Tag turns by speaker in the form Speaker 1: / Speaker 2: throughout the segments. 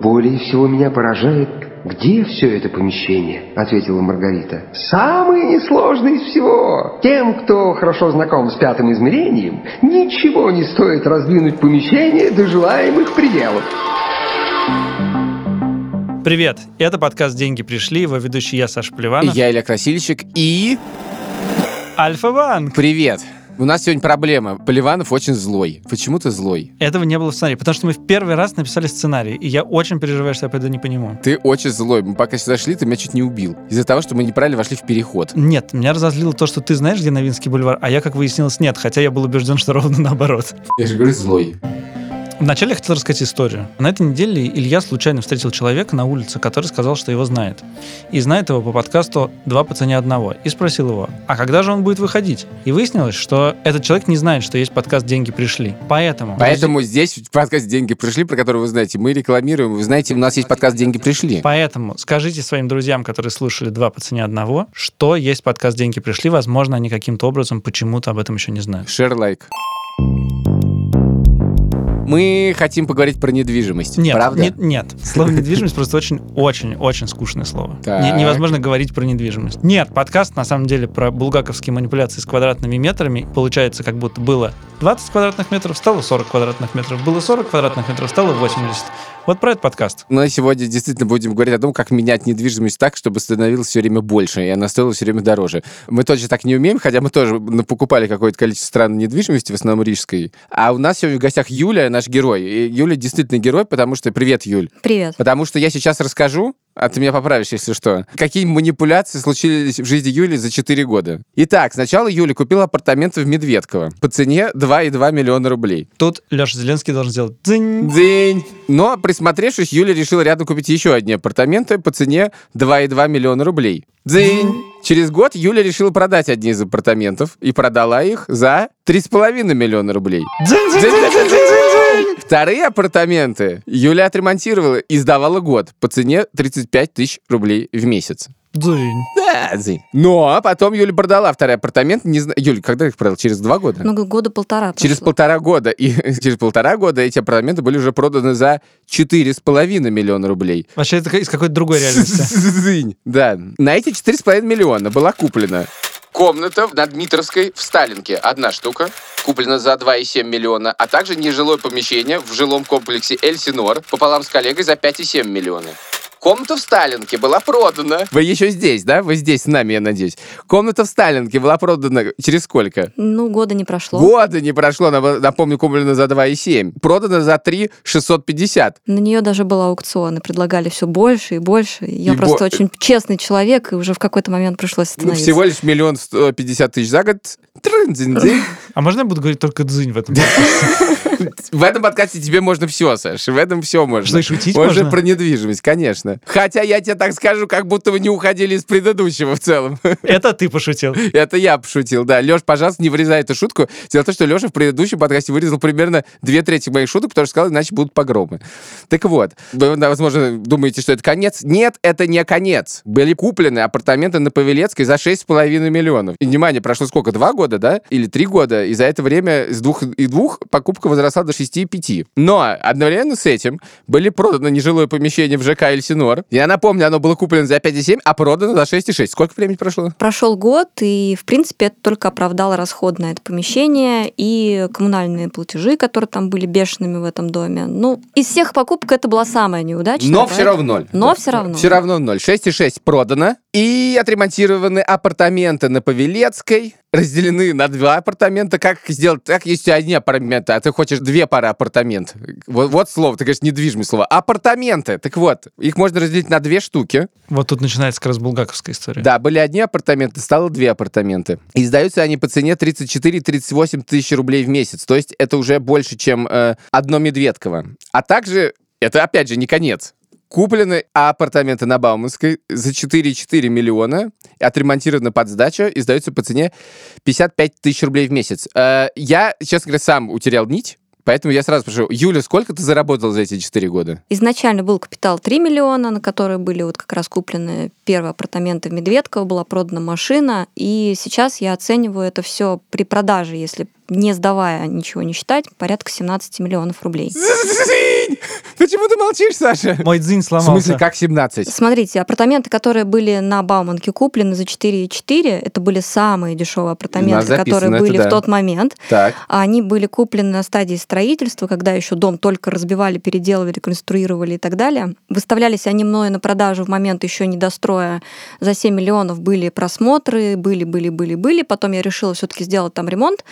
Speaker 1: Более всего меня поражает, где все это помещение, ответила Маргарита. Самое несложное из всего. Тем, кто хорошо знаком с пятым измерением, ничего не стоит раздвинуть помещение до желаемых пределов.
Speaker 2: Привет, это подкаст «Деньги пришли», его ведущий я, Саша Плеванов.
Speaker 3: Я Илья Красильщик и...
Speaker 2: Альфа-Банк.
Speaker 3: Привет! У нас сегодня проблема. Поливанов очень злой. Почему ты злой?
Speaker 2: Этого не было в сценарии, потому что мы в первый раз написали сценарий, и я очень переживаю, что я пойду не по нему.
Speaker 3: Ты очень злой. Мы пока сюда шли, ты меня чуть не убил. Из-за того, что мы неправильно вошли в переход.
Speaker 2: Нет, меня разозлило то, что ты знаешь, где Новинский бульвар, а я, как выяснилось, нет, хотя я был убежден, что ровно наоборот.
Speaker 3: Я же говорю, злой.
Speaker 2: Вначале я хотел рассказать историю. На этой неделе Илья случайно встретил человека на улице, который сказал, что его знает. И знает его по подкасту «Два по цене одного». И спросил его, а когда же он будет выходить? И выяснилось, что этот человек не знает, что есть подкаст «Деньги пришли». Поэтому...
Speaker 3: Поэтому здесь в подкасте «Деньги пришли», про который вы знаете, мы рекламируем. Вы знаете, у нас есть подкаст «Деньги пришли».
Speaker 2: Поэтому скажите своим друзьям, которые слушали «Два по цене одного», что есть подкаст «Деньги пришли». Возможно, они каким-то образом почему-то об этом еще не знают.
Speaker 3: Share лайк. Мы хотим поговорить про недвижимость.
Speaker 2: Нет,
Speaker 3: правда?
Speaker 2: не- нет. Слово недвижимость просто очень-очень-очень скучное слово. Не- невозможно говорить про недвижимость. Нет, подкаст на самом деле про булгаковские манипуляции с квадратными метрами. Получается, как будто было 20 квадратных метров, стало 40 квадратных метров. Было 40 квадратных метров, стало 80. Вот про этот подкаст.
Speaker 3: Мы сегодня действительно будем говорить о том, как менять недвижимость так, чтобы становилось все время больше, и она стоила все время дороже. Мы точно так не умеем, хотя мы тоже покупали какое-то количество странной недвижимости, в основном рижской. А у нас сегодня в гостях Юля, наш герой. И Юля действительно герой, потому что... Привет, Юль.
Speaker 4: Привет.
Speaker 3: Потому что я сейчас расскажу, а ты меня поправишь, если что. Какие манипуляции случились в жизни Юли за 4 года? Итак, сначала Юля купила апартаменты в Медведково по цене 2,2 миллиона рублей.
Speaker 2: Тут Леша Зеленский должен сделать дзынь.
Speaker 3: День. Но, присмотревшись, Юля решила рядом купить еще одни апартаменты по цене 2,2 миллиона рублей. День. Через год Юля решила продать одни из апартаментов и продала их за 3,5 миллиона рублей. Вторые апартаменты Юля отремонтировала и сдавала год по цене 35 тысяч рублей в месяц.
Speaker 2: Дзынь.
Speaker 3: Да, зы. Но потом Юля продала второй апартамент. Не знаю, Юля, когда их продала? Через два года?
Speaker 4: Много года полтора
Speaker 3: Через
Speaker 4: прошло.
Speaker 3: полтора года. И через полтора года эти апартаменты были уже проданы за 4,5 миллиона рублей.
Speaker 2: Вообще, это из какой-то другой реальности.
Speaker 3: Зынь. Да. На эти 4,5 миллиона была куплена комната на Дмитровской в Сталинке. Одна штука. Куплена за 2,7 миллиона. А также нежилое помещение в жилом комплексе Эльсинор пополам с коллегой за 5,7 миллиона. Комната в Сталинке была продана. Вы еще здесь, да? Вы здесь с нами, я надеюсь. Комната в Сталинке была продана через сколько?
Speaker 4: Ну, года не прошло.
Speaker 3: Года не прошло, нап- напомню, куплена за 2,7. Продана за 3 650.
Speaker 4: На нее даже был аукцион, и предлагали все больше и больше. И Я
Speaker 3: И
Speaker 4: просто
Speaker 3: бо-
Speaker 4: очень честный человек, и уже в какой-то момент пришлось
Speaker 3: Ну,
Speaker 4: остановиться.
Speaker 3: всего лишь миллион сто пятьдесят тысяч за год. Трын-дзынь-дзынь.
Speaker 2: А можно я буду говорить только дзынь в этом?
Speaker 3: В этом подкасте тебе можно все, Саш. В этом все можно.
Speaker 2: Что, шутить
Speaker 3: Можно
Speaker 2: можно?
Speaker 3: про недвижимость, конечно. Хотя я тебе так скажу, как будто вы не уходили из предыдущего в целом.
Speaker 2: Это ты пошутил.
Speaker 3: Это я пошутил, да. Леш, пожалуйста, не вырезай эту шутку. Дело в том, что Леша в предыдущем подкасте вырезал примерно две трети моих шуток, потому что сказал, иначе будут погромы. Так вот, вы, возможно, думаете, что это конец. Нет, это не конец. Были куплены апартаменты на Павелецкой за 6,5 миллионов. И, внимание, прошло сколько? Два года, да? Или три года. И за это время с двух и двух покупка возросла до 6,5. Но одновременно с этим были проданы нежилое помещение в ЖК Эльсинор. Я напомню, оно было куплено за 5,7, а продано за 6,6. Сколько времени прошло?
Speaker 4: Прошел год, и, в принципе, это только оправдало расход на это помещение и коммунальные платежи, которые там были бешеными в этом доме. Ну, из всех покупок это была самая неудачная.
Speaker 3: Но
Speaker 4: поэтому-
Speaker 3: все равно ноль.
Speaker 4: Но все равно.
Speaker 3: Все равно ноль. 6,6 продано. И отремонтированы апартаменты на Павелецкой. Разделены на два апартамента. Как сделать так, если одни апартаменты, а ты хочешь две пары апартаментов? Вот, вот слово, ты говоришь, недвижимое слово. Апартаменты. Так вот, их можно разделить на две штуки.
Speaker 2: Вот тут начинается как раз булгаковская история.
Speaker 3: Да, были одни апартаменты, стало две апартаменты. И сдаются они по цене 34-38 тысяч рублей в месяц. То есть это уже больше, чем э, одно Медведково. А также, это опять же не конец. Куплены апартаменты на Бауманской за 4,4 миллиона, отремонтированы под сдачу и сдаются по цене 55 тысяч рублей в месяц. Э, я, честно говоря, сам утерял нить, Поэтому я сразу спрошу, Юля, сколько ты заработал за эти 4 года?
Speaker 4: Изначально был капитал 3 миллиона, на которые были вот как раз куплены первые апартаменты в Медведково, была продана машина, и сейчас я оцениваю это все при продаже, если не сдавая ничего не считать, порядка 17 миллионов рублей.
Speaker 3: Почему ты молчишь, Саша?
Speaker 2: Мой дзинь
Speaker 3: В
Speaker 2: сломался.
Speaker 3: смысле, как 17?
Speaker 4: Смотрите, апартаменты, которые были на Бауманке куплены за 4,4, это были самые дешевые апартаменты,
Speaker 3: записано
Speaker 4: которые были
Speaker 3: да.
Speaker 4: в тот момент.
Speaker 3: Так.
Speaker 4: А Они были куплены на стадии строительства, когда еще дом только разбивали, переделывали, реконструировали и так далее. Выставлялись они мною на продажу в момент еще недостроя. За 7 миллионов были просмотры, были, были, были, были. Потом я решила все-таки сделать там ремонт.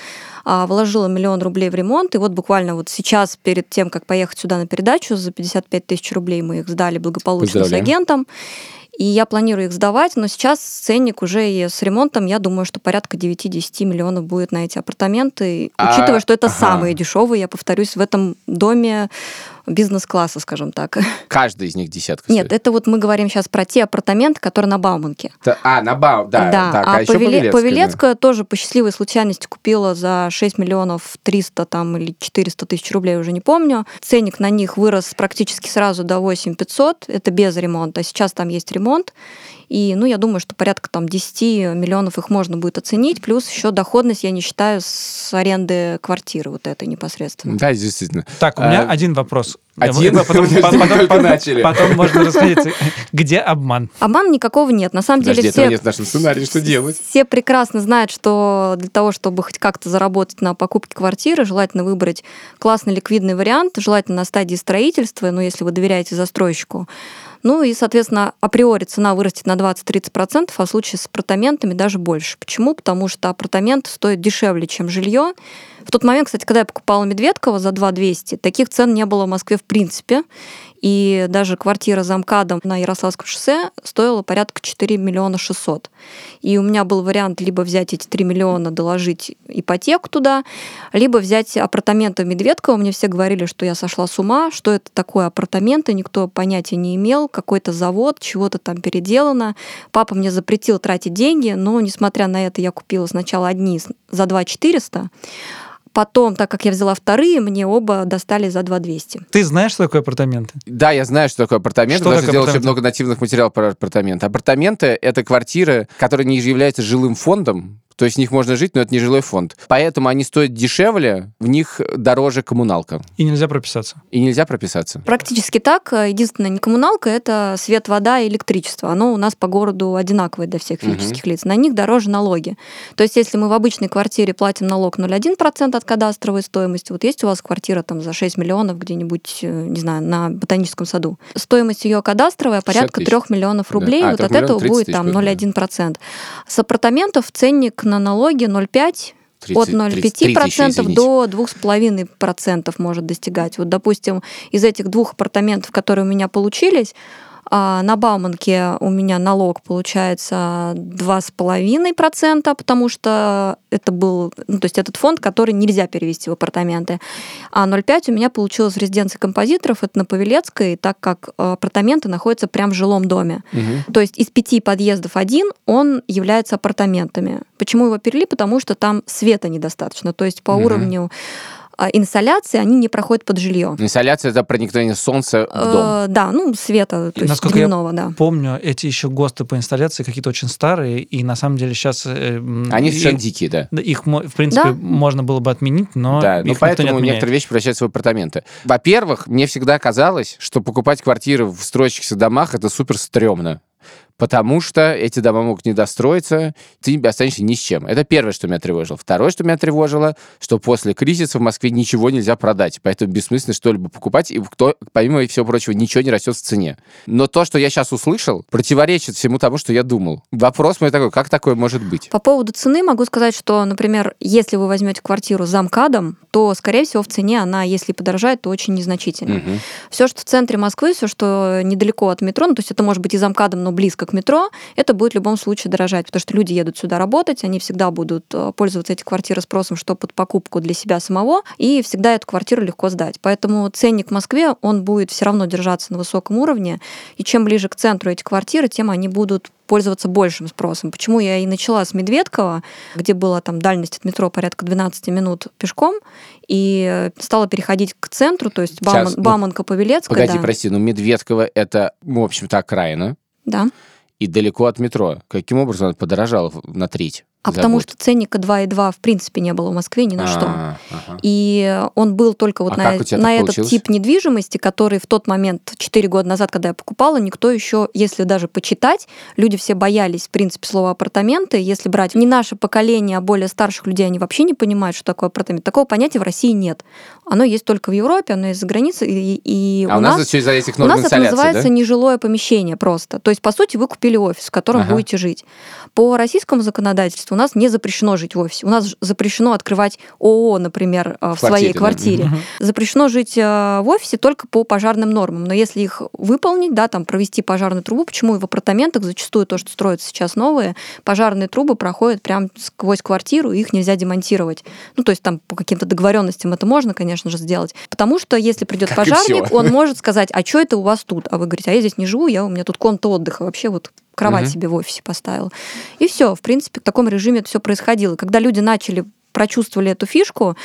Speaker 4: А, Вложила миллион рублей в ремонт. И вот буквально вот сейчас, перед тем, как поехать сюда на передачу, за 55 тысяч рублей мы их сдали благополучно с
Speaker 3: Поздравляем.
Speaker 4: агентом. И я планирую их сдавать, но сейчас ценник уже и с ремонтом, я думаю, что порядка 9-10 миллионов будет на эти апартаменты.
Speaker 3: А,
Speaker 4: Учитывая, что это
Speaker 3: ага.
Speaker 4: самые дешевые, я повторюсь, в этом доме бизнес-класса, скажем так.
Speaker 3: Каждый из них десятка
Speaker 4: Нет,
Speaker 3: стоит.
Speaker 4: это вот мы говорим сейчас про те апартаменты, которые на Бауманке.
Speaker 3: Та- А, на Бау, да. так,
Speaker 4: а,
Speaker 3: еще
Speaker 4: Павеле-
Speaker 3: Павелецкая, да.
Speaker 4: Павелецкая тоже по счастливой случайности купила за 6 миллионов 300 там, или 400 тысяч рублей, уже не помню. Ценник на них вырос практически сразу до 8 500, это без ремонта. Сейчас там есть ремонт, и, ну, я думаю, что порядка там 10 миллионов их можно будет оценить, плюс еще доходность, я не считаю, с аренды квартиры вот этой непосредственно.
Speaker 3: Да, действительно.
Speaker 2: Так, у меня
Speaker 3: А,
Speaker 2: один вопрос.
Speaker 3: один?
Speaker 2: Потом, потом-
Speaker 3: начали.
Speaker 2: потом можно расходиться. Где обман?
Speaker 4: Обмана никакого нет. На самом
Speaker 3: Подожди,
Speaker 4: деле все...
Speaker 3: нет в нашем сценарии, что делать?
Speaker 4: Все прекрасно знают, что для того, чтобы хоть как-то заработать на покупке квартиры, желательно выбрать классный ликвидный вариант, желательно на стадии строительства, ну, если вы доверяете застройщику. Ну и, соответственно, априори цена вырастет на 20-30%, а в случае с апартаментами даже больше. Почему? Потому что апартамент стоит дешевле, чем жилье. В тот момент, кстати, когда я покупала Медведково за 2 200, таких цен не было в Москве в принципе. И даже квартира за МКАДом на Ярославском шоссе стоила порядка 4 миллиона 600. И у меня был вариант либо взять эти 3 миллиона, доложить ипотеку туда, либо взять апартаменты в Медведково. Мне все говорили, что я сошла с ума, что это такое апартаменты, никто понятия не имел, какой-то завод, чего-то там переделано. Папа мне запретил тратить деньги, но, несмотря на это, я купила сначала одни за 2 400, Потом, так как я взяла вторые, мне оба достали за 2 200.
Speaker 2: Ты знаешь, что такое апартаменты?
Speaker 3: Да, я знаю, что такое апартамент.
Speaker 2: Что
Speaker 3: потому что
Speaker 2: такое
Speaker 3: делал очень
Speaker 2: апартаменты?
Speaker 3: много нативных материалов про апартаменты. Апартаменты — это квартиры, которые не являются жилым фондом, то есть в них можно жить, но это не жилой фонд. Поэтому они стоят дешевле, в них дороже коммуналка.
Speaker 2: И нельзя прописаться.
Speaker 3: И нельзя прописаться.
Speaker 4: Практически так. Единственное, не коммуналка, это свет, вода и электричество. Оно у нас по городу одинаковое для всех физических лиц. На них дороже налоги. То есть, если мы в обычной квартире платим налог 0,1% от кадастровой стоимости, вот есть у вас квартира там за 6 миллионов где-нибудь, э, не знаю, на ботаническом саду. Стоимость ее кадастровая
Speaker 3: 60
Speaker 4: порядка
Speaker 3: тысяч.
Speaker 4: 3 миллионов
Speaker 3: Да.
Speaker 4: рублей.
Speaker 3: А,
Speaker 4: вот
Speaker 3: 3
Speaker 4: от этого
Speaker 3: миллионов 30
Speaker 4: будет там
Speaker 3: будет, да.
Speaker 4: 0,1%. С апартаментов ценник на налоги 0,5 от 0,5% до 2,5% может достигать. Вот, допустим, из этих двух апартаментов, которые у меня получились, а, на Бауманке у меня налог получается 2,5%, потому что это был, ну, то есть этот фонд, который нельзя перевести в апартаменты. А 0,5 у меня получилось в резиденции композиторов, это на Павелецкой, так как э, апартаменты находятся прямо в жилом доме.
Speaker 3: Мгм.
Speaker 4: То есть из пяти подъездов один, он является апартаментами. Почему его перели? Потому что там света недостаточно. То есть по
Speaker 3: Мгм.
Speaker 4: уровню инсоляции они не проходят под жилье.
Speaker 3: Инсоляция — это проникновение солнца в дом.
Speaker 4: Э, Да, ну, света, то
Speaker 2: И
Speaker 4: есть
Speaker 2: насколько я
Speaker 4: дневного, да.
Speaker 2: Помню, эти еще ГОСТы по инсталляции какие-то очень старые, и на самом деле сейчас...
Speaker 3: Они совершенно дикие, да.
Speaker 2: Их, в принципе,
Speaker 4: Да.
Speaker 2: можно было бы отменить, но
Speaker 3: Да,
Speaker 2: их
Speaker 3: но
Speaker 2: никто не
Speaker 3: поэтому
Speaker 2: отменяет.
Speaker 3: некоторые вещи превращаются в апартаменты. Во-первых, мне всегда казалось, что покупать квартиры в строящихся домах это супер стрёмно. Потому что эти дома могут не достроиться, ты останешься ни с чем. Это первое, что меня тревожило. Второе, что меня тревожило, что после кризиса в Москве ничего нельзя продать. Поэтому бессмысленно что-либо покупать, и кто, помимо всего прочего, ничего не растет в цене. Но то, что я сейчас услышал, противоречит всему тому, что я думал. Вопрос мой такой, как такое может быть?
Speaker 4: По поводу цены могу сказать, что, например, если вы возьмете квартиру за МКАДом, то, скорее всего, в цене она, если подорожает, то очень незначительно.
Speaker 3: Мгм.
Speaker 4: Все, что в центре Москвы, все, что недалеко от метро, ну, то есть это может быть и за МКАДом, но близко к метро, это будет в любом случае дорожать, потому что люди едут сюда работать, они всегда будут э, пользоваться эти квартиры спросом, что под покупку для себя самого, и всегда эту квартиру легко сдать. Поэтому ценник в Москве, он будет все равно держаться на высоком уровне, и чем ближе к центру эти квартиры, тем они будут пользоваться большим спросом. Почему я и начала с Медведкова, где была там дальность от метро порядка 12 минут пешком, и стала переходить к центру, то есть
Speaker 3: Сейчас,
Speaker 4: Бауман,
Speaker 3: ну,
Speaker 4: Бауманка-Павелецкая.
Speaker 3: Погоди,
Speaker 4: да.
Speaker 3: прости, ну Медведково это, в общем-то, окраина.
Speaker 4: Да.
Speaker 3: И далеко от метро. Каким образом она подорожала на треть?
Speaker 4: А потому
Speaker 3: забот?
Speaker 4: что ценника 2,2 в принципе не было в Москве ни на что.
Speaker 3: А, ага.
Speaker 4: И он был только вот
Speaker 3: А
Speaker 4: на,
Speaker 3: у тебя
Speaker 4: на этот
Speaker 3: получилось?
Speaker 4: тип недвижимости, который в тот момент, 4 года назад, когда я покупала, никто еще, если даже почитать, люди все боялись, в принципе, слова апартаменты. Если брать не наше поколение, а более старших людей, они вообще не понимают, что такое апартамент. Такого понятия в России нет. Оно есть только в Европе, оно есть за границей. И, и
Speaker 3: А у нас все из-за этих
Speaker 4: у
Speaker 3: норм
Speaker 4: нас это называется
Speaker 3: да?
Speaker 4: нежилое помещение просто. То есть, по сути, вы купили офис, в котором
Speaker 3: Ага.
Speaker 4: будете жить. По российскому законодательству у нас не запрещено жить в офисе. У нас запрещено открывать ООО, например, э, в,
Speaker 3: В
Speaker 4: своей
Speaker 3: квартире, да.
Speaker 4: квартире. Запрещено жить э, в офисе только по пожарным нормам. Но если их выполнить, да, там провести пожарную трубу, почему и в апартаментах зачастую то, что строятся сейчас новые, пожарные трубы проходят прям сквозь квартиру, и их нельзя демонтировать. Ну, то есть там по каким-то договоренностям это можно, конечно же, сделать. Потому что если придет
Speaker 3: Как
Speaker 4: пожарник, он может сказать, а что это у вас тут? А вы говорите, а я здесь не живу, я у меня тут комната отдыха, вообще вот кровать
Speaker 3: Мгм.
Speaker 4: себе в офисе поставил. И все, в принципе, в таком режиме это все происходило. Когда люди начали прочувствовали эту фишку,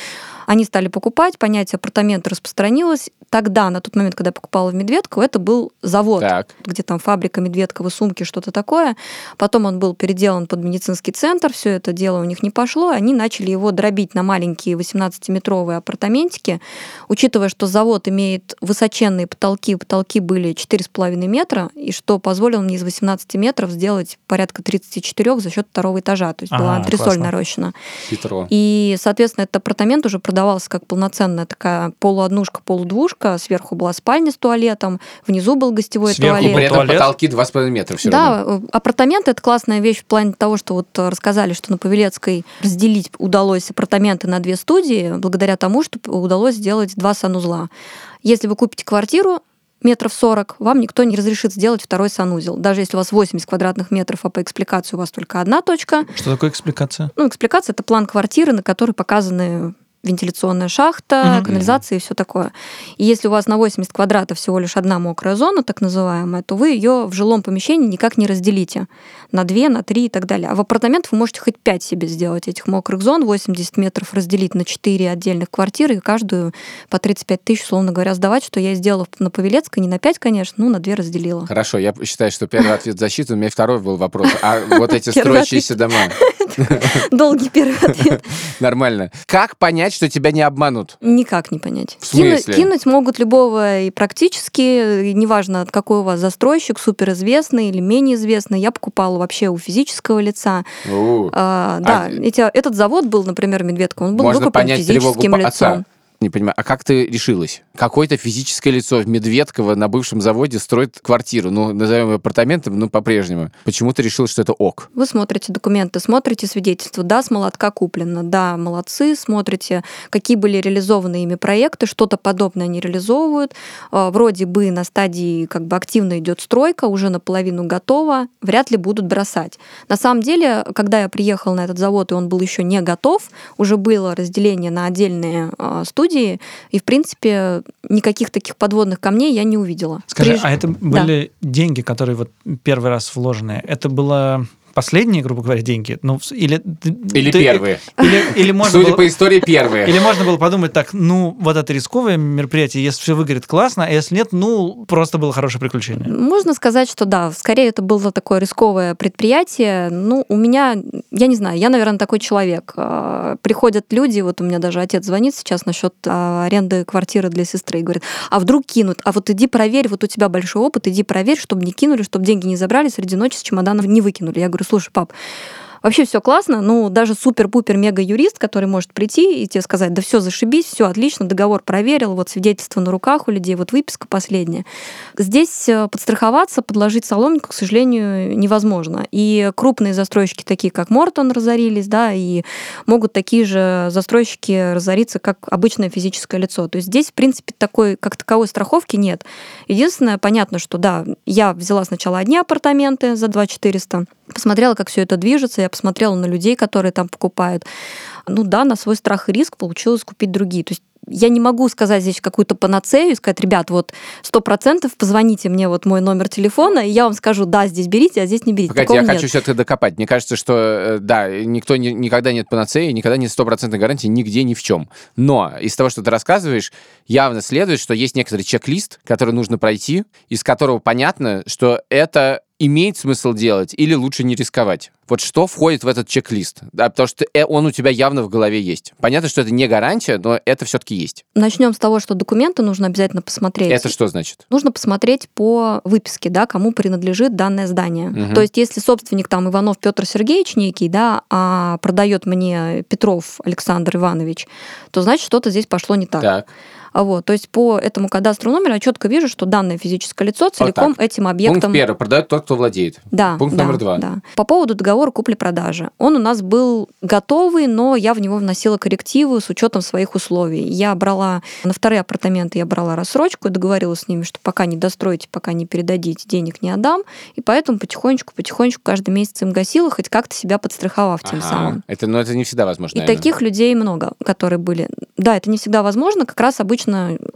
Speaker 4: они стали покупать, понятие апартаменты распространилось. Тогда, на тот момент, когда я покупала в Медведково, это был завод,
Speaker 3: Так.
Speaker 4: где там фабрика Медведково, сумки, что-то такое. Потом он был переделан под медицинский центр, все это дело у них не пошло, они начали его дробить на маленькие 18-метровые апартаментики. Учитывая, что завод имеет высоченные потолки, потолки были 4,5 метра, и что позволило мне из 18 метров сделать порядка 34 за счет второго этажа. То есть была
Speaker 2: Ага,
Speaker 4: антресоль
Speaker 2: классно.
Speaker 4: нарощена.
Speaker 3: Хитро.
Speaker 4: И, соответственно, этот апартамент уже продавался как полноценная такая полуоднушка, полудвушка. Сверху была спальня с туалетом, внизу был гостевой
Speaker 2: Сверху
Speaker 4: туалет.
Speaker 3: при этом
Speaker 2: туалет?
Speaker 3: потолки 2,5 метра все равно.
Speaker 4: Да, э, апартаменты это классная вещь в плане того, что вот э, рассказали, что на Павелецкой разделить удалось апартаменты на две студии, благодаря тому, что удалось сделать два санузла. Если вы купите квартиру метров 40, вам никто не разрешит сделать второй санузел. Даже если у вас 80 квадратных метров, а по экспликации у вас только одна точка.
Speaker 2: Что такое экспликация?
Speaker 4: Ну, экспликация это план квартиры, на которой показаны вентиляционная шахта,
Speaker 2: Мгм.
Speaker 4: канализация и все такое. И если у вас на 80 квадратов всего лишь одна мокрая зона, так называемая, то вы ее в жилом помещении никак не разделите на 2, на 3 и так далее. А в апартаментах вы можете хоть 5 себе сделать этих мокрых зон, 80 метров разделить на 4 отдельных квартиры, и каждую по 35 тысяч, условно говоря, сдавать, что я сделала на Павелецкой, не на 5, конечно, ну, на 2 разделила.
Speaker 3: Хорошо, я считаю, что первый ответ защиты, у меня второй был вопрос. А вот эти строящиеся дома,
Speaker 4: Долгий первый ответ.
Speaker 3: нормально. Как понять, что тебя не обманут?
Speaker 4: Никак не понять.
Speaker 3: В
Speaker 4: Кинуть,
Speaker 3: смысле?
Speaker 4: кинуть могут любого и практически, неважно, какой у вас застройщик, суперизвестный или менее известный. Я покупала вообще у физического лица. А, да,
Speaker 3: А-
Speaker 4: этот завод был, например, Медведко, он был выкуплен физическим лицом.
Speaker 3: Не понимаю, а как ты решилась? Какое-то физическое лицо в Медведково на бывшем заводе строит квартиру, ну, назовем ее апартаментом, ну, по-прежнему. Почему ты решила, что это ок?
Speaker 4: Вы смотрите документы, смотрите свидетельства. Да, с молотка куплено. Да, молодцы. Смотрите, какие были реализованы ими проекты. Что-то подобное они реализовывают. А, Вроде бы на стадии как бы активно идет стройка, уже наполовину готова. Вряд ли будут бросать. На самом деле, когда я приехала на этот завод, и он был еще не готов, уже было разделение на отдельные а, студии, и, в принципе, никаких таких подводных камней я не увидела.
Speaker 2: Скажи,
Speaker 4: Приж-
Speaker 2: а это были деньги, которые вот первый раз вложенные? Это было последние, грубо говоря, деньги? Ну, или,
Speaker 3: Или
Speaker 2: ты-
Speaker 3: первые?
Speaker 2: Или, или можно
Speaker 3: Судя
Speaker 2: было-
Speaker 3: по истории, первые.
Speaker 2: Или можно было подумать так, ну, вот это рисковое мероприятие, если все выгорит классно, а если нет, ну, просто было хорошее приключение.
Speaker 4: Можно сказать, что да, скорее это было такое рисковое предприятие. Ну, у меня, я не знаю, я, наверное, такой человек. А, Приходят люди, вот у меня даже отец звонит сейчас насчет а, аренды квартиры для сестры и говорит, а вдруг кинут, а вот иди проверь, вот у тебя большой опыт, иди проверь, чтобы не кинули, чтобы деньги не забрали, среди ночи с чемоданов не выкинули. Я говорю, слушай, пап, Вообще все классно, ну даже супер-пупер мега юрист, который может прийти и тебе сказать, да все зашибись, все отлично, договор проверил, вот свидетельство на руках у людей, вот выписка последняя. Здесь э, подстраховаться, подложить соломинку, к сожалению, невозможно. И крупные застройщики, такие как Мортон, разорились, да, и могут такие же застройщики разориться, как обычное физическое лицо. То есть здесь, в принципе, такой, как таковой страховки нет. Единственное, понятно, что да, я взяла сначала одни апартаменты за 2 400, посмотрела, как все это движется, я посмотрела на людей, которые там покупают. Ну да, на свой страх и риск получилось купить другие. То есть я не могу сказать здесь какую-то панацею и сказать, ребят, вот сто процентов позвоните мне вот мой номер телефона, и я вам скажу, да, здесь берите, а здесь не берите.
Speaker 3: Погоди,
Speaker 4: Такого
Speaker 3: я
Speaker 4: нет.
Speaker 3: хочу все-таки докопать. Мне кажется, что, э, да, никто не- никогда нет панацеи, никогда нет стопроцентной гарантии нигде, ни в чем. Но из того, что ты рассказываешь, явно следует, что есть некоторый чек-лист, который нужно пройти, из которого понятно, что это имеет смысл делать или лучше не рисковать? Вот что входит в этот чек-лист? Да, потому что э, он у тебя явно в голове есть. Понятно, что это не гарантия, но это все-таки есть.
Speaker 4: Начнем с того, что документы нужно обязательно посмотреть.
Speaker 3: Это что значит?
Speaker 4: Нужно посмотреть по выписке, да, кому принадлежит данное здание.
Speaker 3: Мгм.
Speaker 4: То есть, если собственник там Иванов Петр Сергеевич некий, да, а продает мне Петров Александр Иванович, то значит что-то здесь пошло не так.
Speaker 3: Так.
Speaker 4: А Вот, то есть по этому кадастру номера я четко вижу, что данное физическое лицо целиком этим
Speaker 3: Пункт
Speaker 4: объектом
Speaker 3: первый. Продает тот, кто владеет.
Speaker 4: Да,
Speaker 3: Пункт
Speaker 4: да,
Speaker 3: номер два.
Speaker 4: Да. По поводу договора купли-продажи. Он у нас был готовый, но я в него вносила коррективы с учетом своих условий. Я брала на вторые апартаменты, я брала рассрочку и договорилась с ними, что пока не достроите, пока не передадите, денег не отдам. И поэтому потихонечку, потихонечку каждый месяц им гасила, хоть как-то себя подстраховав тем
Speaker 3: Ага.
Speaker 4: самым.
Speaker 3: Это, но это не всегда возможно.
Speaker 4: И
Speaker 3: наверное.
Speaker 4: таких людей много, которые были. Да, это не всегда возможно. Как раз обычно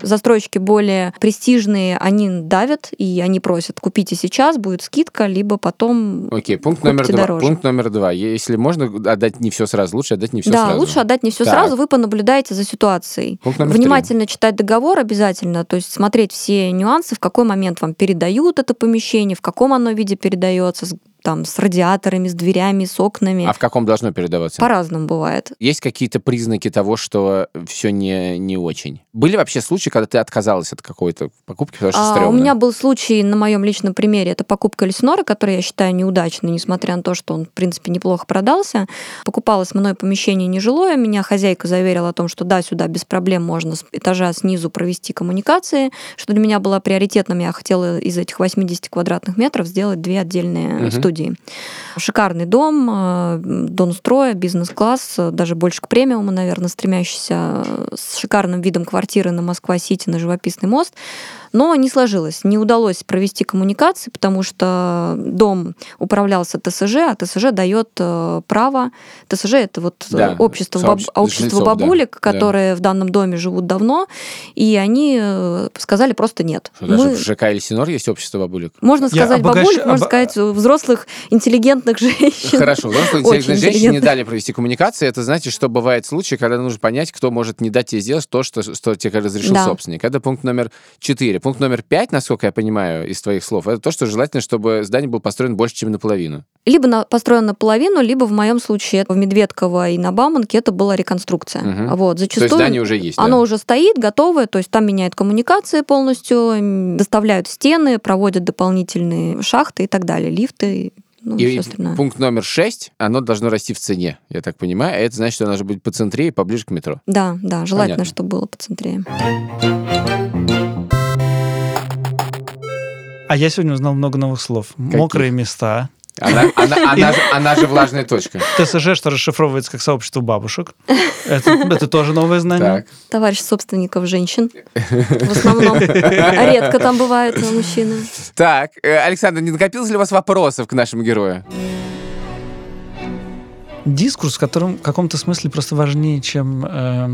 Speaker 4: застройщики более престижные, они давят, и они просят, купите сейчас, будет скидка, либо потом
Speaker 3: Окей, пункт номер два.
Speaker 4: дороже.
Speaker 3: Пункт номер два. Если можно отдать не все сразу, лучше отдать не все
Speaker 4: да,
Speaker 3: сразу.
Speaker 4: лучше отдать не все
Speaker 3: Так.
Speaker 4: сразу, вы понаблюдаете за ситуацией.
Speaker 3: Пункт номер три.
Speaker 4: Внимательно читать договор обязательно, то есть смотреть все нюансы, в какой момент вам передают это помещение, в каком оно виде передается, с, там, с радиаторами, с дверями, с окнами.
Speaker 3: А в каком должно передаваться?
Speaker 4: По-разному бывает.
Speaker 3: Есть какие-то признаки того, что все не, не очень? Были вообще случаи, когда ты отказалась от какой-то покупки, потому что
Speaker 4: А, у
Speaker 3: стрёмно?
Speaker 4: меня был случай на моем личном примере, это покупка Эльсинора, который я считаю неудачной, несмотря на то, что он, в принципе, неплохо продался. Покупалось мной помещение нежилое, меня хозяйка заверила о том, что да, сюда без проблем можно с этажа снизу провести коммуникации, что для меня было приоритетным, я хотела из этих 80 квадратных метров сделать две отдельные
Speaker 3: Мгм.
Speaker 4: студии. Шикарный дом, э, дом строя, бизнес-класс, даже больше к премиуму, наверное, стремящийся, э, с шикарным видом квартиры на Москва-Сити, на живописный мост. Но не сложилось, не удалось провести коммуникации, потому что дом управлялся ТСЖ, а ТСЖ дает э, право. ТСЖ это вот э,
Speaker 3: Да,
Speaker 4: общество, баб- общество
Speaker 3: жильцов, да,
Speaker 4: бабулек,
Speaker 3: да.
Speaker 4: которые в данном доме живут давно, и они э, сказали просто нет.
Speaker 3: Что, даже
Speaker 4: Мы-
Speaker 3: в ЖК Эльсинор есть общество бабулек?
Speaker 4: можно
Speaker 2: Я
Speaker 4: сказать
Speaker 2: обогащ-
Speaker 4: бабулек, можно сказать взрослых интеллигентных женщин.
Speaker 3: Хорошо, взрослые
Speaker 4: Очень
Speaker 3: интеллигентные женщине не дали провести коммуникации. Это значит, что бывает случаи, когда нужно понять, кто может не дать тебе сделать то, что, что тебе разрешил
Speaker 4: Да.
Speaker 3: собственник. Это пункт номер четыре. Пункт номер пять, насколько я понимаю из твоих слов, это то, что желательно, чтобы здание было построено больше, чем наполовину.
Speaker 4: Либо на, построен наполовину, либо в моем случае в Медведково и на Бауманке это была реконструкция.
Speaker 3: Мгм.
Speaker 4: Вот,
Speaker 3: То есть
Speaker 4: зачастую
Speaker 3: здание уже есть.
Speaker 4: Оно
Speaker 3: да?
Speaker 4: уже стоит, готовое, то есть там меняют коммуникации полностью, доставляют стены, проводят дополнительные шахты и так далее, лифты, ну, и,
Speaker 3: пункт номер шесть, оно должно расти в цене, я так понимаю. А это значит, что оно должно быть по центре и поближе к метро.
Speaker 4: Да, да, желательно,
Speaker 3: Понятно.
Speaker 4: чтобы было по центре.
Speaker 2: А я сегодня узнал много новых слов. Мокрые места.
Speaker 3: Она, она- она же, она же влажная точка.
Speaker 2: ТСЖ, что расшифровывается как сообщество бабушек. Это, это тоже новое знание.
Speaker 3: Так.
Speaker 4: Товарищ собственников женщин в основном. Редко там бывают мужчины.
Speaker 3: Так, э, Александр, не накопилось ли у вас вопросов к нашему герою?
Speaker 2: Дискурс, в котором в каком-то смысле просто важнее, чем, э,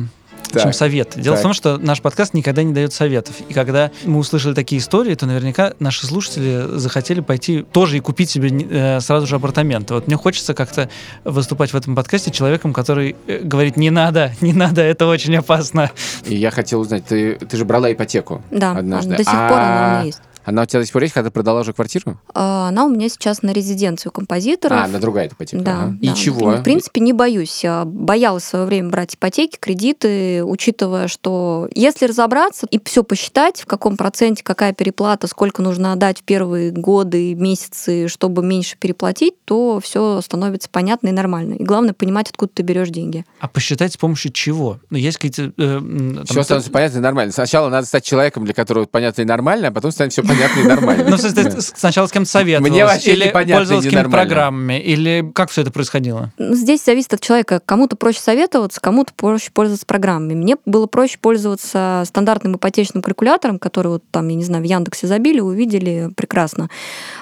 Speaker 3: Так,
Speaker 2: чем совет. Дело
Speaker 3: так.
Speaker 2: в том, что наш подкаст никогда не дает советов. И когда мы услышали такие истории, то наверняка наши слушатели захотели пойти тоже и купить себе э, сразу же апартаменты. Вот мне хочется как-то выступать в этом подкасте человеком, который э, говорит, не надо, не надо, это очень опасно.
Speaker 3: И я хотел узнать, ты, ты же брала ипотеку
Speaker 4: Да,
Speaker 3: однажды.
Speaker 4: до сих пор она у
Speaker 3: А
Speaker 4: меня есть.
Speaker 3: Она у тебя до сих пор есть, когда ты продала уже квартиру?
Speaker 4: А, Она у меня сейчас на резиденцию композиторов.
Speaker 3: А, на другая ипотека.
Speaker 4: Да,
Speaker 3: ага.
Speaker 4: да.
Speaker 3: И чего?
Speaker 4: В принципе, не боюсь. Я боялась в свое время брать ипотеки, кредиты, учитывая, что если разобраться и все посчитать, в каком проценте какая переплата, сколько нужно отдать в первые годы, месяцы, чтобы меньше переплатить, то все становится понятно и нормально. И главное понимать, откуда ты берешь деньги.
Speaker 2: А посчитать с помощью чего? Ну, есть какие-то... э,
Speaker 3: Все становится понятно и нормально. Сначала надо стать человеком, для которого понятно и нормально, а потом станет все понятно и нормально.
Speaker 2: Ну, сначала с кем-то советовалась,
Speaker 3: Мне вообще
Speaker 2: или
Speaker 3: непонятно
Speaker 2: пользовалась какими-то программами, или как все это происходило?
Speaker 4: Здесь зависит от человека. Кому-то проще советоваться, кому-то проще пользоваться программами. Мне было проще пользоваться стандартным ипотечным калькулятором, который вот там, я не знаю, в Яндексе забили, увидели прекрасно.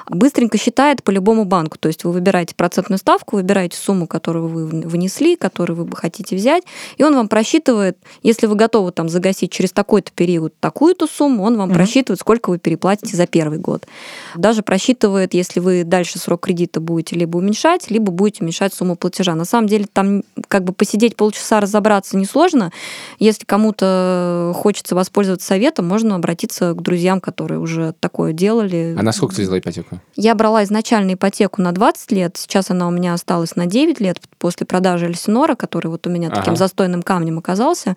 Speaker 4: Быстренько считает по любому банку. То есть вы выбираете процентную ставку, выбираете сумму, которую вы внесли, которую вы бы хотите взять, и он вам просчитывает, если вы готовы там загасить через такой-то период такую-то сумму, он вам
Speaker 2: Мгм.
Speaker 4: просчитывает, сколько вы переплатите заплатите за первый год. Даже просчитывает, если вы дальше срок кредита будете либо уменьшать, либо будете уменьшать сумму платежа. На самом деле там как бы посидеть полчаса, разобраться несложно. Если кому-то хочется воспользоваться советом, можно обратиться к друзьям, которые уже такое делали.
Speaker 3: А на сколько ты взяла ипотеку?
Speaker 4: Я брала изначально ипотеку на 20 лет, сейчас она у меня осталась на 9 лет после продажи Эльсинора, который вот у меня таким
Speaker 3: Ага.
Speaker 4: застойным камнем оказался.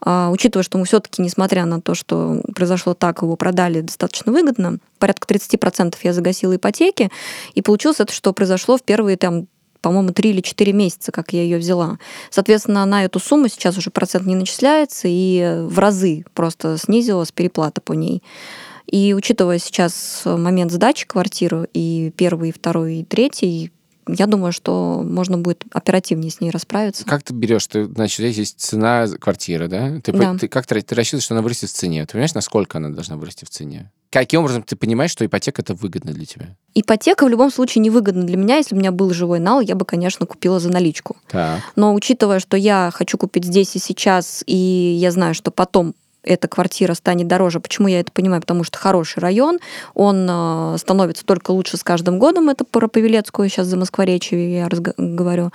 Speaker 4: А, учитывая, что мы все-таки, несмотря на то, что произошло так, его продали достаточно выгодно, порядка 30% я загасила ипотеки, и получилось это, что произошло в первые там по-моему, 3 или 4 месяца, как я ее взяла. Соответственно, на эту сумму сейчас уже процент не начисляется, и в разы просто снизилась переплата по ней. И учитывая сейчас момент сдачи квартиры, и первый, и второй, и третий, я думаю, что можно будет оперативнее с ней расправиться.
Speaker 3: Как ты берешь? Ты, значит, тебя есть цена квартиры, да? Ты,
Speaker 4: Да.
Speaker 3: ты как ты, ты рассчитываешь, что она вырастет в цене? Ты понимаешь, насколько она должна вырасти в цене? Каким образом ты понимаешь, что ипотека это выгодно для тебя?
Speaker 4: Ипотека в любом случае невыгодна для меня. Если у меня был живой нал, я бы, конечно, купила за наличку.
Speaker 3: Так.
Speaker 4: Но учитывая, что я хочу купить здесь и сейчас, и я знаю, что потом эта квартира станет дороже. Почему я это понимаю? Потому что хороший район, он э, становится только лучше с каждым годом. Это про Павелецкую, сейчас за Москворечье я говорю.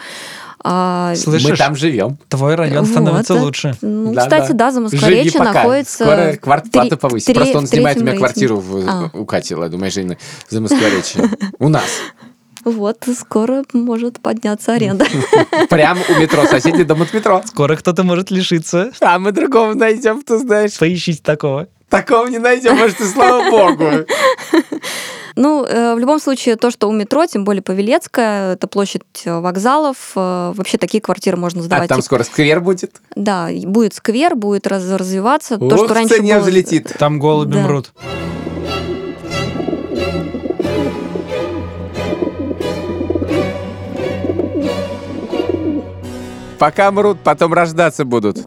Speaker 4: А,
Speaker 2: Слышишь?
Speaker 3: Мы там живем.
Speaker 2: Твой район
Speaker 4: Вот,
Speaker 2: становится
Speaker 4: это-
Speaker 2: лучше.
Speaker 4: Ну,
Speaker 3: Да,
Speaker 4: кстати,
Speaker 3: да.
Speaker 4: да, за Москворечье находится...
Speaker 3: Скоро квартплату
Speaker 4: три-
Speaker 3: повысит.
Speaker 4: три-
Speaker 3: Просто он снимает у меня квартиру в,
Speaker 4: А.
Speaker 3: у Кати Ладу, моей жены, за Москворечье. У нас.
Speaker 4: Вот, скоро может подняться аренда.
Speaker 3: Прямо у метро. Соседний дом от метро.
Speaker 2: Скоро кто-то может лишиться.
Speaker 3: А мы другого найдем, ты знаешь.
Speaker 2: Поищите такого.
Speaker 3: Такого не найдем, может, и слава богу.
Speaker 4: Ну, э, в любом случае, то, что у метро, тем более Павелецкая, это площадь э, вокзалов, э, вообще такие квартиры можно
Speaker 3: А
Speaker 4: сдавать.
Speaker 3: там
Speaker 4: Тип-
Speaker 3: скоро сквер будет.
Speaker 4: Да, будет сквер, будет раз- развиваться. То,
Speaker 3: Ух,
Speaker 4: что
Speaker 3: в
Speaker 4: раньше
Speaker 3: цене
Speaker 4: было-
Speaker 3: взлетит.
Speaker 2: Там голуби
Speaker 4: Да.
Speaker 2: мрут.
Speaker 3: Пока мрут, потом рождаться будут.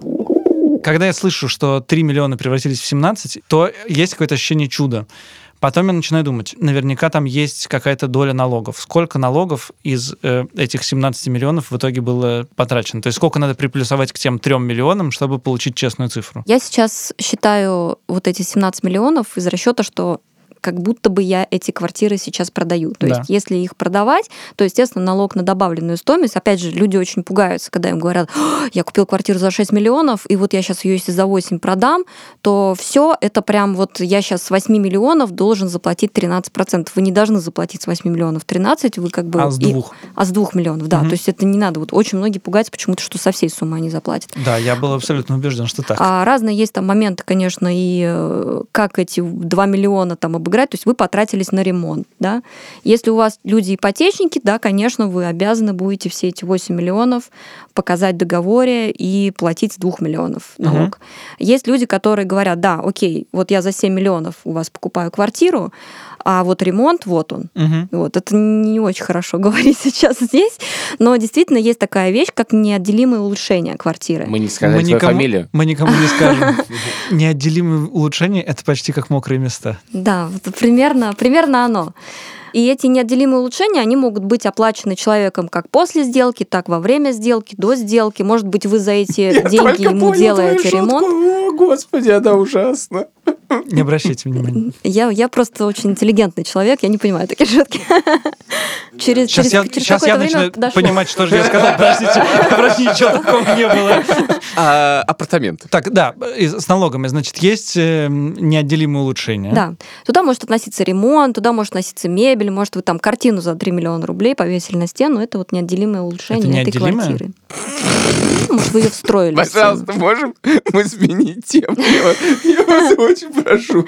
Speaker 2: Когда я слышу, что 3 миллиона превратились в 17, то есть какое-то ощущение чуда. Потом я начинаю думать, наверняка там есть какая-то доля налогов. Сколько налогов из э, этих 17 миллионов в итоге было потрачено? То есть сколько надо приплюсовать к тем 3 миллионам, чтобы получить честную цифру?
Speaker 4: Я сейчас считаю вот эти 17 миллионов из расчета, что как будто бы я эти квартиры сейчас продаю. То
Speaker 2: Да.
Speaker 4: есть, если их продавать, то, естественно, налог на добавленную стоимость. Опять же, люди очень пугаются, когда им говорят, «А, я купил квартиру за 6 миллионов, и вот я сейчас ее если за 8 продам, то все это прям вот я сейчас с 8 миллионов должен заплатить 13%. Вы не должны заплатить с 8 миллионов 13, вы как бы...
Speaker 2: А с
Speaker 4: и-
Speaker 2: двух?
Speaker 4: а с 2 миллионов, да.
Speaker 2: Мгм.
Speaker 4: То есть это не надо. Вот очень многие пугаются почему-то, что со всей суммы они заплатят.
Speaker 2: Да, я был абсолютно убежден, что так.
Speaker 4: А разные есть там моменты, конечно, и э, как эти 2 миллиона там обыграть. То есть вы потратились на ремонт, да. Если у вас люди ипотечники, да, конечно, вы обязаны будете все эти 8 миллионов показать в договоре и платить с 2 миллионов налог. Есть люди, которые говорят, да, окей, вот я за 7 миллионов у вас покупаю квартиру, а вот ремонт, вот он.
Speaker 2: Мгм.
Speaker 4: Вот, это не очень хорошо говорить сейчас здесь, но действительно есть такая вещь, как неотделимое улучшение квартиры.
Speaker 3: Мы не сказали твою
Speaker 2: никому,
Speaker 3: фамилию.
Speaker 2: мы никому не скажем. Неотделимые улучшения — это почти как мокрые места.
Speaker 4: Да, примерно, примерно оно. И эти неотделимые улучшения, они могут быть оплачены человеком как после сделки, так во время сделки, до сделки. Может быть, вы за эти деньги ему делаете ремонт.
Speaker 3: О, господи, она ужасна.
Speaker 2: Не обращайте внимания.
Speaker 4: Я, я просто очень интеллигентный человек, я не понимаю такие шутки. Через,
Speaker 2: Сейчас
Speaker 4: через-
Speaker 2: я,
Speaker 4: через
Speaker 2: сейчас я начинаю
Speaker 4: дошло.
Speaker 2: понимать, что же я сказал. Простите, вроде ничего такого не было.
Speaker 3: А, апартаменты.
Speaker 2: Так, да, с налогами, значит, есть э, неотделимые улучшения.
Speaker 4: Да. Туда может относиться ремонт, туда может относиться мебель, может, вы там картину за 3 миллиона рублей повесили на стену, это вот неотделимое улучшение
Speaker 2: Это
Speaker 4: этой квартиры. Может, вы ее встроили.
Speaker 3: Пожалуйста, можем мы сменить тему? Я вас очень прошу.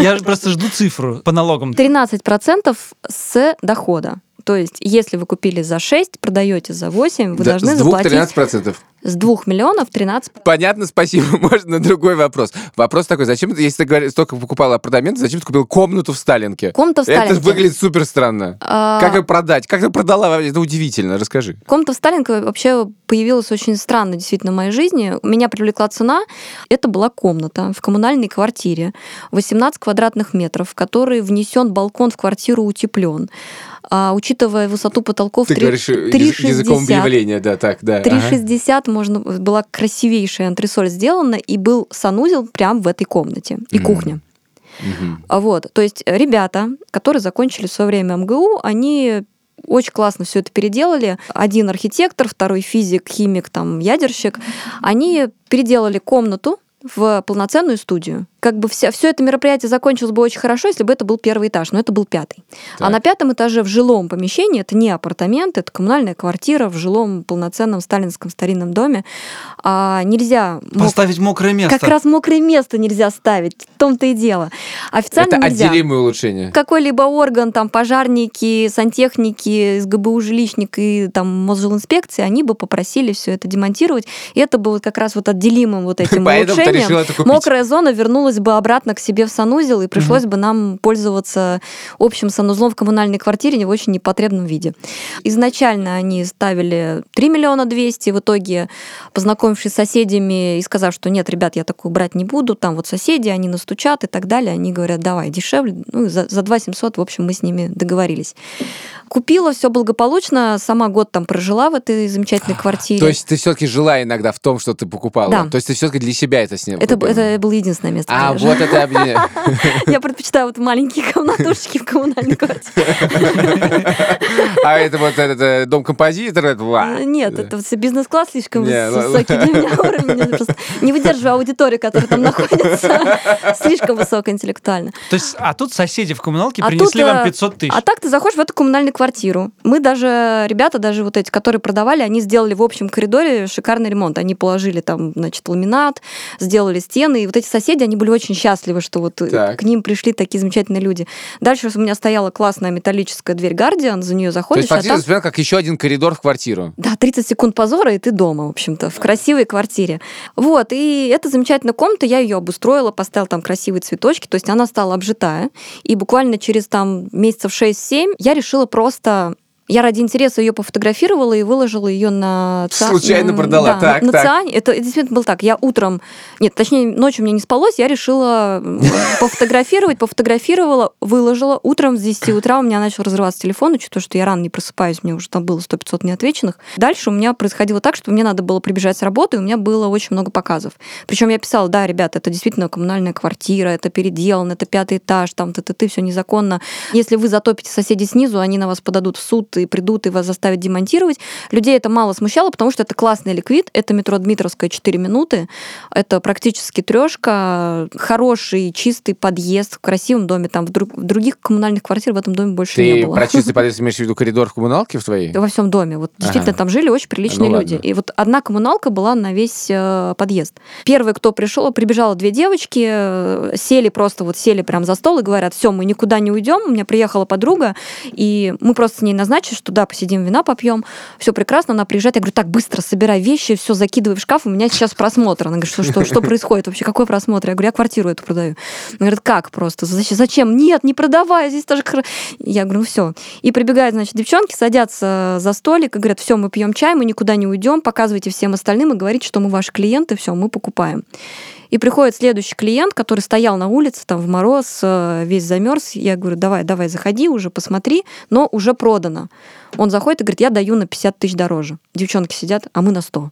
Speaker 2: Я, просто жду цифру по налогам.
Speaker 4: 13% с дохода. То есть, если вы купили за 6, продаете за 8, вы должны
Speaker 3: с двух
Speaker 4: заплатить
Speaker 3: 13%.
Speaker 4: С 2 миллионов 13.
Speaker 3: Понятно, спасибо. Можно другой вопрос. Вопрос такой, зачем если ты говоришь, столько покупала апартаменты, зачем ты купил комнату в Сталинке?
Speaker 4: Комната в
Speaker 3: Это
Speaker 4: Сталинке.
Speaker 3: выглядит супер странно.
Speaker 4: А,
Speaker 3: Как ее продать? Как ты продала? Это удивительно. Расскажи.
Speaker 4: Комната в Сталинке вообще появилась очень странно действительно в моей жизни. Меня привлекла цена. Это была комната в коммунальной квартире, 18 квадратных метров, в которой внесен балкон в квартиру утеплен. А, учитывая высоту потолков
Speaker 3: Ты
Speaker 4: три-
Speaker 3: говоришь э,
Speaker 4: 3,60,
Speaker 3: языком объявления, да, так, да. ага.
Speaker 4: 3,60 можно, была красивейшая антресоль сделана, и был санузел прямо в этой комнате, и
Speaker 3: М.
Speaker 4: кухня. А Вот, то есть ребята, которые закончили в свое время МГУ, они очень классно все это переделали. Один архитектор, второй физик, химик, там, ядерщик. Они переделали комнату в полноценную студию. Как бы вся, все это мероприятие закончилось бы очень хорошо, если бы это был первый этаж, но это был пятый. А
Speaker 3: Так.
Speaker 4: на пятом этаже в жилом помещении, это не апартамент, это коммунальная квартира в жилом полноценном сталинском старинном доме, а нельзя... мок-
Speaker 2: Поставить мокрое место.
Speaker 4: Как раз мокрое место нельзя ставить, в том-то и дело. Официально
Speaker 3: Это
Speaker 4: нельзя
Speaker 3: отделимое улучшение.
Speaker 4: какой-либо орган, там, пожарники, сантехники, СГБУ жилищник и там Мосжилинспекции, они бы попросили все это демонтировать, и это бы вот как раз вот отделимым вот этим
Speaker 3: Поэтому
Speaker 4: улучшением. Мокрая зона вернулась бы обратно к себе в санузел, и пришлось бы нам пользоваться общим санузлом в коммунальной квартире не в очень непотребном виде. Изначально они ставили 3 миллиона 200, в итоге, познакомившись с соседями и сказав, что нет, ребят, я такую брать не буду, там вот соседи, они настучат и так далее, они говорят, давай, дешевле, ну, за, за 2 700, в общем, мы с ними договорились. Купила все благополучно, сама год там прожила в этой замечательной квартире.
Speaker 3: То есть ты все-таки жила иногда в том, что ты покупала.
Speaker 4: Да.
Speaker 3: То есть ты все-таки для себя это сняла.
Speaker 4: это, это было единственное место,
Speaker 3: А,
Speaker 4: я жила.
Speaker 3: вот это объединяет.
Speaker 4: Я предпочитаю вот маленькие комнатушки в коммунальной квартире.
Speaker 3: А это вот этот э, дом композитора.
Speaker 4: Э, Нет, это все бизнес-класс слишком
Speaker 3: ладно.
Speaker 4: высокий для меня уровень. Не выдерживаю аудиторию, которая там находится. Слишком высокоинтеллектуально.
Speaker 2: То есть, а тут соседи в коммуналке
Speaker 4: А
Speaker 2: принесли вам
Speaker 4: э,
Speaker 2: 500 тысяч.
Speaker 4: А так ты заходишь в эту коммунальную квартиру. Мы даже, ребята, даже вот эти, которые продавали, они сделали в общем коридоре шикарный ремонт. Они положили там, значит, ламинат, сделали стены. И вот эти соседи, они были очень счастливы, что вот э,
Speaker 3: Так.
Speaker 4: к ним пришли такие замечательные люди. Дальше у меня стояла классная металлическая дверь Гардиан, за нее
Speaker 3: То
Speaker 4: заходишь,
Speaker 3: есть
Speaker 4: а там...
Speaker 3: как еще один коридор в квартиру.
Speaker 4: Да, 30 секунд позора, и ты дома, в общем-то, в красивой квартире. Вот, и эта замечательная комната, я ее обустроила, поставила там красивые цветочки, то есть она стала обжитая. И буквально через там месяцев 6-7 я решила просто я ради интереса ее пофотографировала и выложила ее на Ца-
Speaker 3: Случайно продала.
Speaker 4: да,
Speaker 3: Так,
Speaker 4: на
Speaker 3: так.
Speaker 4: Циане. Это действительно было так. Я утром, нет, точнее, ночью мне не спалось, я решила пофотографировать, пофотографировала, выложила. Утром с 10 утра у меня начал разрываться телефон, учитывая, что я рано не просыпаюсь, мне уже там было 100-500 неотвеченных. Дальше у меня происходило так, что мне надо было прибежать с работы, и у меня было очень много показов. Причем я писала, да, ребята, это действительно коммунальная квартира, это переделано, это пятый этаж, там ты ты все незаконно. Если вы затопите соседей снизу, они на вас подадут в суд и придут и вас заставят демонтировать. Людей это мало смущало, потому что это классный ликвид, это метро Дмитровская 4 минуты, это практически трешка, хороший, чистый подъезд в красивом доме, там в, друг- в других коммунальных квартир в этом доме больше не
Speaker 3: Ты
Speaker 4: было.
Speaker 3: про чистый подъезд имеешь в виду коридор в коммуналке в твоей?
Speaker 4: Во всем доме. Вот действительно,
Speaker 3: Ага.
Speaker 4: там жили очень приличные
Speaker 3: Ну,
Speaker 4: люди.
Speaker 3: ладно.
Speaker 4: И вот одна коммуналка была на весь э, подъезд. Первый, кто пришел, прибежало две девочки, э, сели просто вот сели прям за стол и говорят, все, мы никуда не уйдем. У меня приехала подруга, и мы просто с ней назначили, что да, посидим, вина попьем. Все прекрасно, она приезжает. Я говорю, так, быстро собирай вещи, все закидывай в шкаф, у меня сейчас просмотр. Она говорит, что, что, что происходит вообще, какой просмотр? Я говорю, я квартиру эту продаю. Она говорит, как просто? Зачем? Нет, не продавай, здесь тоже... хр-». Я говорю, ну все. И прибегают, значит, девчонки, садятся за столик и говорят, все, мы пьем чай, мы никуда не уйдем, показывайте всем остальным и говорите, что мы ваши клиенты, все, мы покупаем. И приходит следующий клиент, который стоял на улице, там в мороз, э, весь замерз. Я говорю, давай, давай, заходи уже, посмотри, но уже продано. Он заходит и говорит, я даю на 50 тысяч дороже. Девчонки сидят, а мы на 100.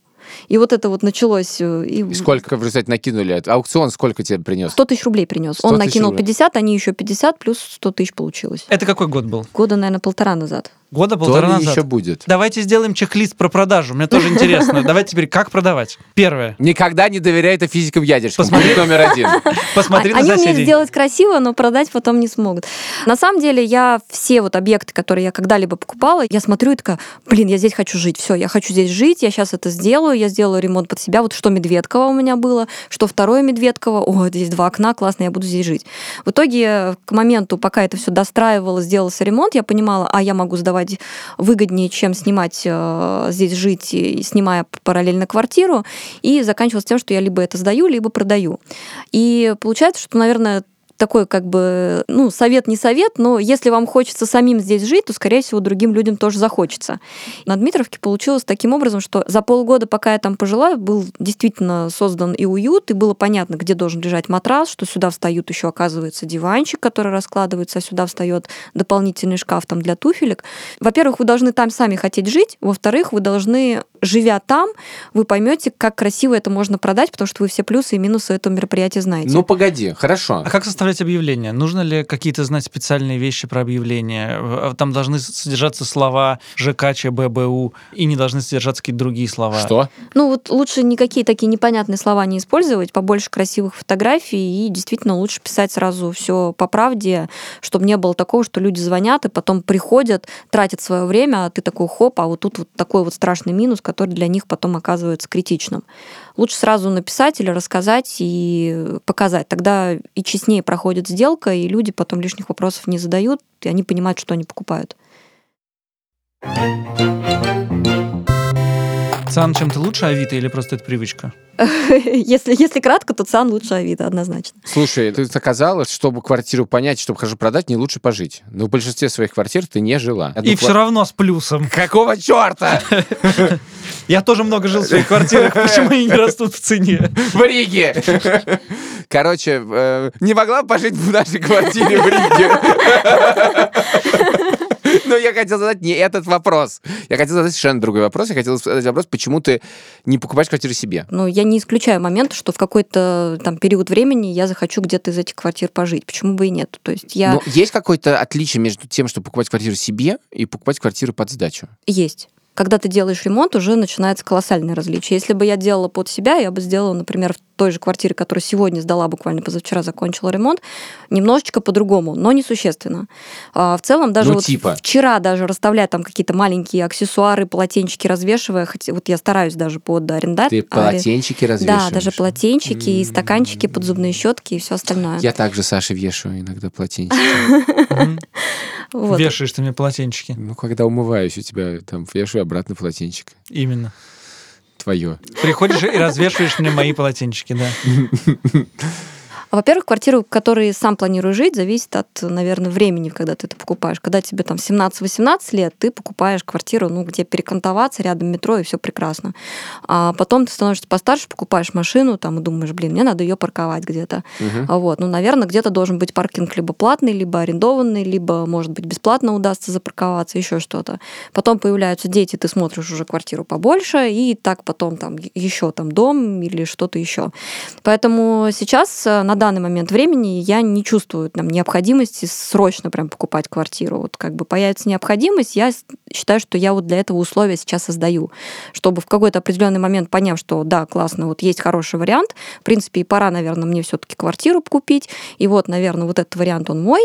Speaker 4: И вот это вот началось. э, И
Speaker 3: И сколько в результате накинули? Аукцион сколько тебе принес?
Speaker 4: 100 тысяч рублей принес.
Speaker 3: 100
Speaker 4: Он накинул
Speaker 3: рублей.
Speaker 4: 50, они еще 50, плюс 100 тысяч получилось.
Speaker 2: Это какой год был?
Speaker 4: Года, наверное, полтора назад.
Speaker 2: Года
Speaker 3: То
Speaker 2: полтора
Speaker 3: ли
Speaker 2: назад.
Speaker 3: еще будет.
Speaker 2: Давайте сделаем чек-лист про продажу. Мне тоже интересно. Давайте теперь как продавать. Первое.
Speaker 3: Никогда не доверяй это физикам ядерщикам.
Speaker 2: Посмотри.
Speaker 3: Номер один.
Speaker 2: Посмотри на
Speaker 4: Они умеют сделать красиво, но продать потом не смогут. На самом деле, я все вот объекты, которые я когда-либо покупала, я смотрю и такая, блин, я здесь хочу жить, все, я хочу здесь жить, я сейчас это сделаю, я сделаю ремонт под себя. Вот что Медведково у меня было, что второе Медведково, о, здесь два окна, классно, я буду здесь жить. В итоге, к моменту, пока это все достраивалось, сделался ремонт, я понимала, а я могу сдавать выгоднее, чем снимать э, здесь жить, снимая параллельно квартиру, и заканчивалось тем, что я либо это сдаю, либо продаю. И получается, что, наверное, такой как бы, ну, совет не совет, но если вам хочется самим здесь жить, то, скорее всего, другим людям тоже захочется. На Дмитровке получилось таким образом, что за полгода, пока я там пожила, был действительно создан и уют, и было понятно, где должен лежать матрас, что сюда встают еще, оказывается, диванчик, который раскладывается, а сюда встает дополнительный шкаф там для туфелек. Во-первых, вы должны там сами хотеть жить, во-вторых, вы должны живя там, вы поймете, как красиво это можно продать, потому что вы все плюсы и минусы этого мероприятия знаете.
Speaker 3: Ну, погоди, хорошо.
Speaker 2: А как составлять объявление? Нужно ли какие-то знать специальные вещи про объявление? В- Там должны содержаться слова ЖК, ЧБ, БУ, и не должны содержаться какие-то другие слова.
Speaker 3: Что?
Speaker 4: Ну вот лучше никакие такие непонятные слова не использовать, побольше красивых фотографий и действительно лучше писать сразу все по правде, чтобы не было такого, что люди звонят и потом приходят, тратят свое время, а ты такой хоп, а вот тут вот такой вот страшный минус, который для них потом оказывается критичным. Лучше сразу написать или рассказать и показать. Тогда и честнее проходит сделка, и люди потом лишних вопросов не задают, и они понимают, что они покупают.
Speaker 2: ЦАН чем-то лучше Авито или просто это привычка?
Speaker 4: Если, если кратко, то ЦАН лучше Авито, однозначно.
Speaker 3: Слушай, ты оказалось, чтобы квартиру понять, чтобы хорошо продать, не лучше пожить. Но в большинстве своих квартир ты не жила.
Speaker 2: И все равно с плюсом.
Speaker 3: Какого черта?
Speaker 2: Я тоже много жил в своих квартирах, почему они не растут в цене?
Speaker 3: В Риге! Короче, э, не могла пожить в нашей квартире в Риге. Но я хотел задать не этот вопрос. Я хотел задать совершенно другой вопрос. Я хотел задать вопрос, почему ты не покупаешь квартиру себе?
Speaker 4: Ну, я не исключаю момент, что в какой-то там период времени я захочу где-то из этих квартир пожить. Почему бы и нет? То есть я...
Speaker 3: Но есть какое-то отличие между тем, чтобы покупать квартиру себе и покупать квартиру под сдачу?
Speaker 4: Есть. Когда ты делаешь ремонт, уже начинается колоссальное различие. Если бы я делала под себя, я бы сделала, например, в той же квартире, которую сегодня сдала, буквально позавчера закончила ремонт, немножечко по-другому, но несущественно. А в целом даже
Speaker 3: Ну,
Speaker 4: вот
Speaker 3: типа?
Speaker 4: вчера даже расставляя там какие-то маленькие аксессуары, полотенчики развешивая, хотя вот я стараюсь даже под арендателя.
Speaker 3: Ты полотенчики развешиваешь?
Speaker 4: Да, даже полотенчики и стаканчики под зубные щетки и все остальное.
Speaker 3: Я также Саше вешаю иногда полотенчики.
Speaker 4: Вот.
Speaker 2: Вешаешь ты мне полотенчики.
Speaker 3: Ну, когда умываюсь, у тебя там вешаю обратно полотенчик.
Speaker 2: Именно.
Speaker 3: Твое.
Speaker 2: Приходишь и развешиваешь мне мои полотенчики, да.
Speaker 4: А, Во-первых, квартиру, в которой сам планирую жить, зависит от, наверное, времени, когда ты это покупаешь. Когда тебе там 17-18 лет, ты покупаешь квартиру, ну, где перекантоваться, рядом метро, и все прекрасно. А потом ты становишься постарше, покупаешь машину, там, и думаешь, блин, мне надо ее парковать где-то. А Вот, ну, наверное, где-то должен быть паркинг либо платный, либо арендованный, либо, может быть, бесплатно удастся запарковаться, еще что-то. Потом появляются дети, ты смотришь уже квартиру побольше, и так потом там еще там дом или что-то еще. Поэтому сейчас э, на данный момент времени я не чувствую там, необходимости срочно прям покупать квартиру. Вот как бы появится необходимость, я считаю, что я вот для этого условия сейчас создаю, чтобы в какой-то определенный момент поняв, что да, классно, вот есть хороший вариант, в принципе, и пора, наверное, мне все-таки квартиру купить, и вот, наверное, вот этот вариант он мой,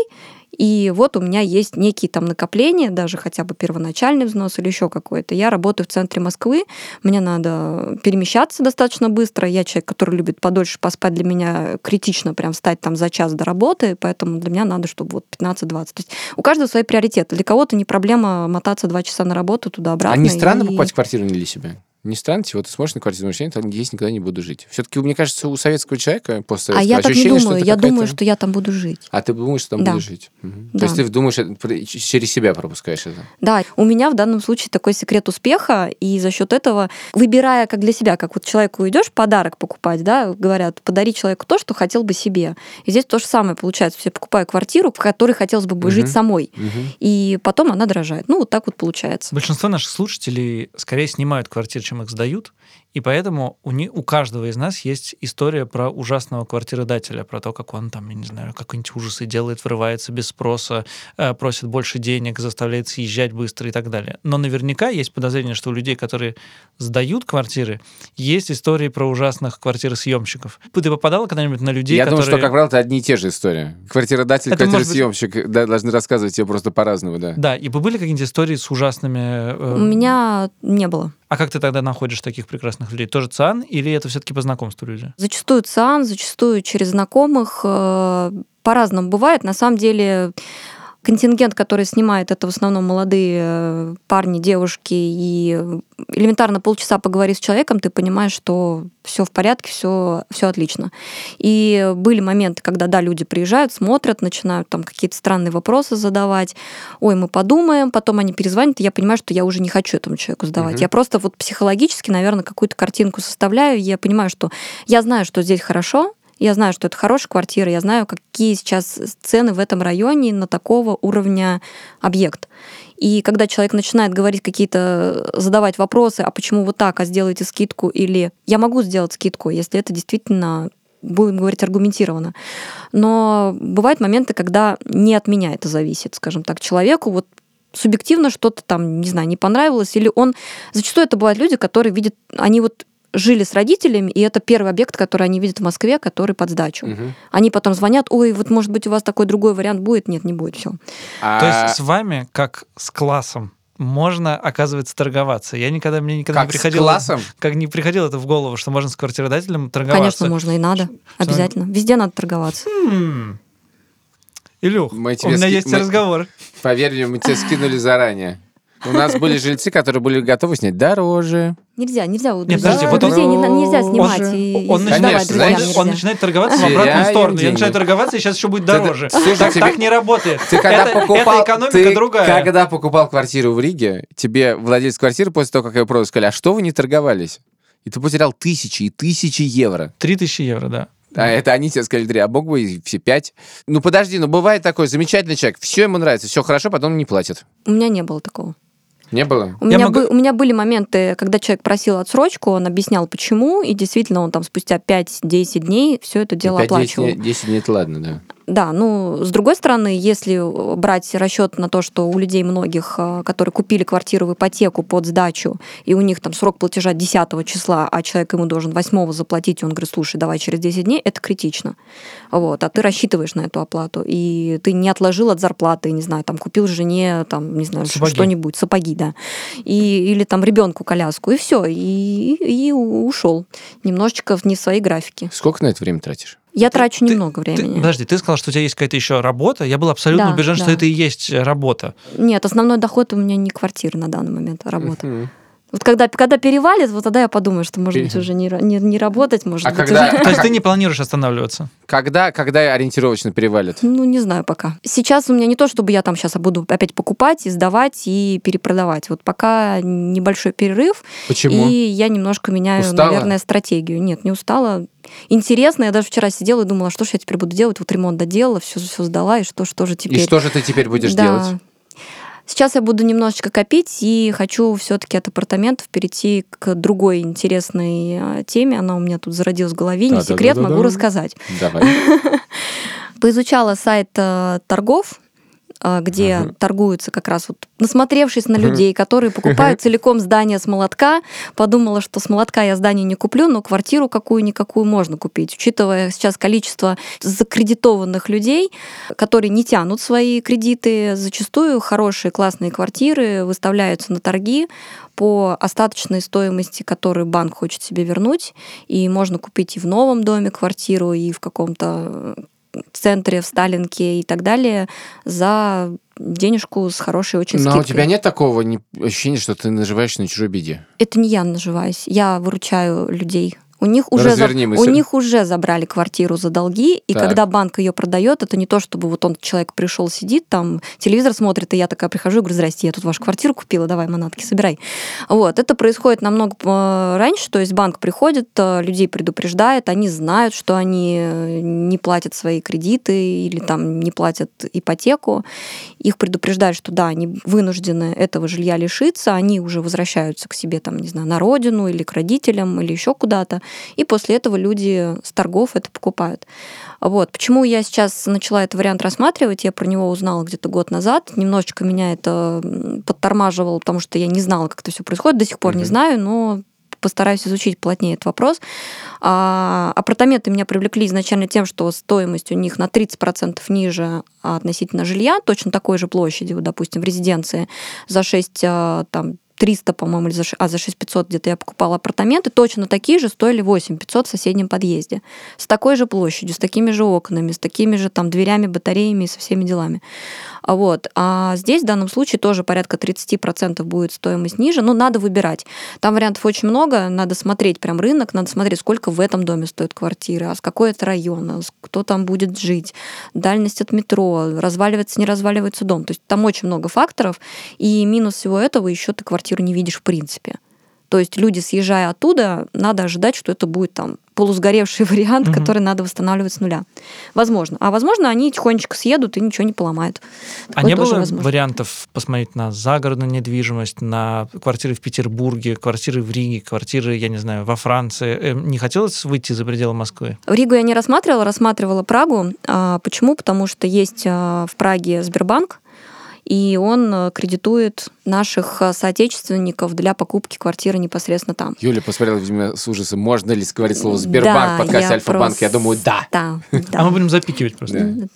Speaker 4: и вот у меня есть некие там накопления, даже хотя бы первоначальный взнос или еще какой-то. Я работаю в центре Москвы, мне надо перемещаться достаточно быстро. Я человек, который любит подольше поспать. Для меня критично прям встать там за час до работы, поэтому для меня надо, чтобы вот 15-20. То есть у каждого свои приоритеты. Для кого-то не проблема мотаться два часа на работу туда-обратно.
Speaker 3: А не странно
Speaker 4: и-
Speaker 3: покупать квартиру не для себя? Не странно, типа, ты смотришь на квартиру, думаешь, я там здесь никогда не буду жить. Все-таки, мне кажется, у советского человека после
Speaker 4: А я так не думаю. Я думаю, что я там буду жить.
Speaker 3: А ты думаешь, что там
Speaker 4: Да.
Speaker 3: будешь жить? Мгм.
Speaker 4: Да.
Speaker 3: То есть ты думаешь, ч- через себя пропускаешь это?
Speaker 4: Да, у меня в данном случае такой секрет успеха, и за счет этого, выбирая как для себя, как вот человеку идешь подарок покупать, да, говорят, подари человеку то, что хотел бы себе. И здесь то же самое получается. Я покупаю квартиру, в которой хотелось бы
Speaker 3: Мгм.
Speaker 4: жить самой,
Speaker 3: Мгм.
Speaker 4: и потом она дорожает. Ну, вот так вот получается.
Speaker 2: Большинство наших слушателей скорее снимают квартиры, чем их сдают, и поэтому у, ни- у каждого из нас есть история про ужасного квартиродателя, про то, как он там, я не знаю, какие-нибудь ужасы делает, врывается без спроса, э, просит больше денег, заставляет съезжать быстро и так далее. Но наверняка есть подозрение, что у людей, которые сдают квартиры, есть истории про ужасных квартиросъемщиков. Ты попадала когда-нибудь на людей,
Speaker 3: Я
Speaker 2: которые...
Speaker 3: думаю, что, как правило, это одни и те же истории. Квартиродатель,
Speaker 2: Это может быть-
Speaker 3: квартиросъемщик да, должны рассказывать тебе просто по-разному, да.
Speaker 2: Да, и были какие-нибудь истории с ужасными... э,
Speaker 4: У меня не было.
Speaker 2: А как ты тогда находишь таких прекрасных людей? Тоже ЦИАН или это все-таки по знакомству люди?
Speaker 4: Зачастую ЦИАН, зачастую через знакомых. э, По-разному бывает. На самом деле контингент, который снимает, это в основном молодые э, парни, девушки, и элементарно полчаса поговорив с человеком, ты понимаешь, что все в порядке, все, все отлично. И были моменты, когда, да, люди приезжают, смотрят, начинают там какие-то странные вопросы задавать. Ой, мы подумаем, потом они перезвонят, и я понимаю, что я уже не хочу этому человеку сдавать.
Speaker 3: Мгм.
Speaker 4: Я просто вот психологически, наверное, какую-то картинку составляю, я понимаю, что я знаю, что здесь хорошо, я знаю, что это хорошая квартира, я знаю, какие сейчас цены в этом районе на такого уровня объект. И когда человек начинает говорить какие-то, задавать вопросы, а почему вот так, а сделайте скидку, или я могу сделать скидку, если это действительно будем говорить аргументированно. Но бывают моменты, когда не от меня это зависит, скажем так, человеку вот субъективно что-то там, не знаю, не понравилось, или он... Зачастую это бывают люди, которые видят, они вот жили с родителями, и это первый объект, который они видят в Москве, который под сдачу.
Speaker 3: Мгм.
Speaker 4: Они потом звонят, ой, вот может быть у вас такой другой вариант будет? Нет, не будет, все.
Speaker 3: А-
Speaker 2: То есть с вами, как с классом, можно, оказывается, торговаться. Я никогда, мне никогда
Speaker 3: как
Speaker 2: не
Speaker 3: с
Speaker 2: приходило...
Speaker 3: классом?
Speaker 2: Как не приходило это в голову, что можно с квартиродателем торговаться.
Speaker 4: Конечно, можно и надо. Обязательно. Везде надо торговаться.
Speaker 2: М. Илюх,
Speaker 3: Мы
Speaker 2: у меня
Speaker 3: ски-
Speaker 2: есть
Speaker 3: мы-
Speaker 2: разговор.
Speaker 3: Поверь мне, мы тебя скинули заранее. У нас были жильцы, которые были готовы снять дороже.
Speaker 4: Нельзя, нельзя. у
Speaker 2: Нет, подожди, вот он-
Speaker 4: друзей не на- нельзя снимать
Speaker 3: же-
Speaker 4: и,
Speaker 2: Он начинает,
Speaker 4: друзьям
Speaker 3: знаешь,
Speaker 2: он
Speaker 4: нельзя.
Speaker 2: начинает торговаться в обратную сторону. Я начинаю торговаться, и сейчас еще будет
Speaker 3: Ты-
Speaker 2: дороже.
Speaker 3: слушай,
Speaker 2: так,
Speaker 3: тебе-
Speaker 2: так не работает.
Speaker 3: Ты когда
Speaker 2: это,
Speaker 3: покупал,
Speaker 2: это экономика
Speaker 3: ты
Speaker 2: другая.
Speaker 3: когда покупал квартиру в Риге, тебе владелец квартиры после того, как ее продал, сказали, а что вы не торговались? И ты потерял тысячи и тысячи евро.
Speaker 2: 3000 евро, да.
Speaker 3: А это они тебе сказали, три, а мог бы и все пять. Ну подожди, ну бывает такой замечательный человек, все ему нравится, все хорошо, потом не платит.
Speaker 4: У меня не было такого.
Speaker 3: Не было?
Speaker 4: У
Speaker 2: Я
Speaker 4: меня,
Speaker 2: могу-
Speaker 4: бы- у меня были моменты, когда человек просил отсрочку, он объяснял, почему, и действительно он там спустя 5-10 дней все это дело
Speaker 3: 5-10
Speaker 4: оплачивал.
Speaker 3: дней, 10 дней это ладно, да.
Speaker 4: Да, ну, с другой стороны, если брать расчет на то, что у людей многих, а, которые купили квартиру в ипотеку под сдачу, и у них там срок платежа 10 числа, а человек ему должен 8 заплатить, и он говорит, слушай, давай через 10 дней, это критично. Вот, а ты рассчитываешь на эту оплату, и ты не отложил от зарплаты, не знаю, там купил жене, там, не знаю,
Speaker 2: Сапоги.
Speaker 4: что-нибудь, сапоги, да, и, или там ребенку коляску, и все, и, и ушел немножечко не в свои графики.
Speaker 3: Сколько на это время тратишь?
Speaker 4: Я трачу
Speaker 2: ты-
Speaker 4: немного
Speaker 2: Ты-
Speaker 4: времени.
Speaker 2: подожди, ты сказал, что у тебя есть какая-то еще работа. Я был абсолютно
Speaker 4: Да,
Speaker 2: убежден, что
Speaker 4: да.
Speaker 2: это и есть работа.
Speaker 4: Нет, основной доход у меня не квартира на данный момент, а работа.
Speaker 3: Мгм.
Speaker 4: Вот когда, когда перевалит, вот тогда я подумаю, что, может быть, уже не, не, не работать, может
Speaker 3: А
Speaker 4: быть,
Speaker 3: когда-
Speaker 4: уже...
Speaker 2: То есть ты не планируешь останавливаться?
Speaker 3: Когда, когда ориентировочно перевалит?
Speaker 4: Ну, не знаю пока. Сейчас у меня не то, чтобы я там сейчас буду опять покупать и сдавать и перепродавать. Вот пока небольшой перерыв,
Speaker 3: Почему?
Speaker 4: и я немножко меняю,
Speaker 3: Устала?
Speaker 4: наверное, стратегию. Нет, не устала. Интересно, я даже вчера сидела и думала, что же я теперь буду делать? Вот ремонт доделала, все, все сдала, и что, что же теперь?
Speaker 3: И что же ты теперь будешь
Speaker 4: Да.
Speaker 3: делать?
Speaker 4: Сейчас я буду немножечко копить и хочу все-таки от апартаментов перейти к другой интересной а, теме. Она у меня тут зародилась в голове, не секрет, могу рассказать.
Speaker 3: Давай.
Speaker 4: Поизучала сайт э, торгов, где
Speaker 3: Ага.
Speaker 4: торгуются как раз вот, насмотревшись на людей, которые покупают целиком здание с молотка, подумала, что с молотка я здание не куплю, но квартиру какую-никакую можно купить, учитывая сейчас количество закредитованных людей, которые не тянут свои кредиты, зачастую хорошие классные квартиры выставляются на торги по остаточной стоимости, которую банк хочет себе вернуть, и можно купить и в новом доме квартиру, и в каком-то э, центре, в Сталинке и так далее за денежку с хорошей очень
Speaker 3: Но
Speaker 4: скидкой.
Speaker 3: у тебя нет такого ощущения, что ты наживаешься на чужой беде?
Speaker 4: Это не я наживаюсь, я выручаю людей. У них, уже за- у них уже забрали квартиру за долги, и
Speaker 3: Так.
Speaker 4: когда банк ее продает, это не то, чтобы вот он человек пришел, сидит там, телевизор смотрит, и я такая прихожу и говорю, здрасте, я тут вашу квартиру купила, давай манатки собирай. Вот, это происходит намного э, раньше, то есть банк приходит, э, людей предупреждает, они знают, что они э, не платят свои кредиты или там не платят ипотеку, их предупреждают, что да, они вынуждены этого жилья лишиться, они уже возвращаются к себе там, не знаю, на родину или к родителям или еще куда-то, и после этого люди с торгов это покупают. Вот. Почему я сейчас начала этот вариант рассматривать, я про него узнала где-то год назад, немножечко меня это подтормаживало, потому что я не знала, как это все происходит, до сих пор не
Speaker 3: Мгм.
Speaker 4: знаю, но постараюсь изучить плотнее этот вопрос. А, апартаменты меня привлекли изначально тем, что стоимость у них на 30% ниже относительно жилья, точно такой же площади, вот, допустим, в резиденции за 6 а, там, 300, по-моему, или за, а, за 6500 где-то я покупала апартаменты, точно такие же стоили 8500 в соседнем подъезде. С такой же площадью, с такими же окнами, с такими же там дверями, батареями и со всеми делами. А Вот. А здесь в данном случае тоже порядка 30% будет стоимость ниже, но надо выбирать. Там вариантов очень много, надо смотреть прям рынок, надо смотреть, сколько в этом доме стоит квартира, а с какой это район, а с- кто там будет жить, дальность от метро, разваливается, не разваливается дом. То есть там очень много факторов, и минус всего этого еще ты квартиру не видишь в принципе. То есть люди, съезжая оттуда, надо ожидать, что это будет там полусгоревший вариант,
Speaker 2: Мгм.
Speaker 4: который надо восстанавливать с нуля. Возможно. А возможно, они тихонечко съедут и ничего не поломают.
Speaker 2: А
Speaker 4: Такое
Speaker 2: не
Speaker 4: тоже
Speaker 2: было
Speaker 4: возможно.
Speaker 2: вариантов посмотреть на загородную недвижимость, на квартиры в Петербурге, квартиры в Риге, квартиры, я не знаю, во Франции? Э, Не хотелось выйти за пределы Москвы?
Speaker 4: Ригу я не рассматривала, рассматривала Прагу. А, почему? Потому что есть а, в Праге Сбербанк, и он а, кредитует наших а, соотечественников для покупки квартиры непосредственно там.
Speaker 3: Юля посмотрела, видимо, с ужасом, можно ли говорить слово Сбербанк
Speaker 4: Да,
Speaker 3: в подкасте
Speaker 4: я
Speaker 3: Альфа-банк. Я думаю, да.
Speaker 4: Да,
Speaker 2: А
Speaker 4: да.
Speaker 2: мы будем запикивать просто.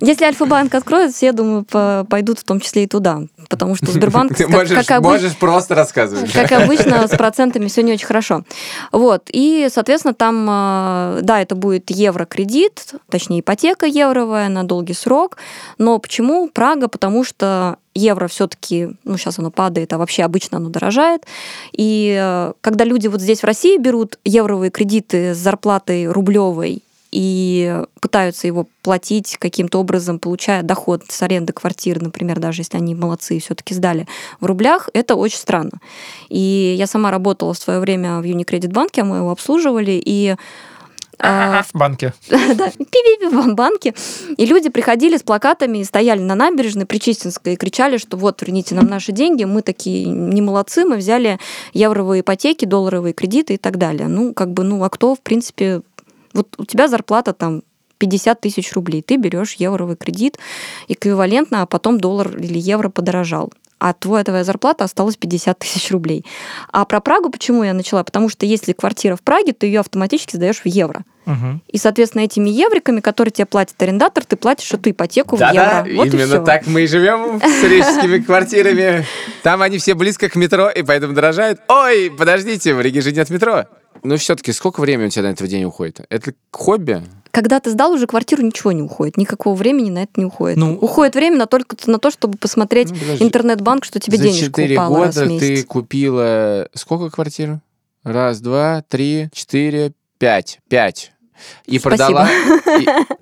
Speaker 4: Если Альфа-банк откроет, все, думаю, по- пойдут в том числе и туда. Потому что Сбербанк,
Speaker 3: Ты можешь,
Speaker 4: как
Speaker 3: можешь просто рассказывать.
Speaker 4: как обычно, с процентами все не очень хорошо. Вот. И, соответственно, там, э, да, это будет евро-кредит, точнее, ипотека евровая на долгий срок. Но почему Прага? Потому что евро все-таки, ну, сейчас оно падает, а вообще обычно оно дорожает. И э, когда люди вот здесь в России берут евровые кредиты с зарплатой рублевой и пытаются его платить каким-то образом, получая доход с аренды квартиры, например, даже если они молодцы и все-таки сдали в рублях, это очень странно. И я сама работала в свое время в Unicredit банке, мы его обслуживали, и а,
Speaker 2: В банке.
Speaker 4: да, в банке. И люди приходили с плакатами, и стояли на набережной Причистинской и кричали, что вот, верните нам наши деньги, мы такие не молодцы, мы взяли евровые ипотеки, долларовые кредиты и так далее. Ну, как бы, ну, а кто, в принципе, вот у тебя зарплата там 50 тысяч рублей, ты берешь евровый кредит эквивалентно, а потом доллар или евро подорожал а твоя, твоя зарплата осталась 50 тысяч рублей. А про Прагу почему я начала? Потому что если квартира в Праге, ты ее автоматически сдаешь в евро.
Speaker 2: Мгм.
Speaker 4: И, соответственно, этими евриками, которые тебе платит арендатор, ты платишь эту ипотеку в
Speaker 3: Да-да,
Speaker 4: евро. Вот и
Speaker 3: именно так мы и живем с рижскими квартирами. Там они все близко к метро, и поэтому дорожают. Ой, подождите, в Риге же нет метро. Ну, все-таки, сколько времени у тебя на этот день уходит? Это хобби?
Speaker 4: Когда ты сдал уже квартиру, ничего не уходит. Никакого времени на это не уходит.
Speaker 2: Ну,
Speaker 4: уходит время на только на то, чтобы посмотреть
Speaker 3: Ну, подожди.
Speaker 4: интернет-банк, что тебе
Speaker 3: За
Speaker 4: денежка
Speaker 3: 4
Speaker 4: упала раз в
Speaker 3: года
Speaker 4: месяц.
Speaker 3: ты купила сколько квартир? Раз, два, три, четыре, пять. Пять. И
Speaker 4: Спасибо.
Speaker 3: продала,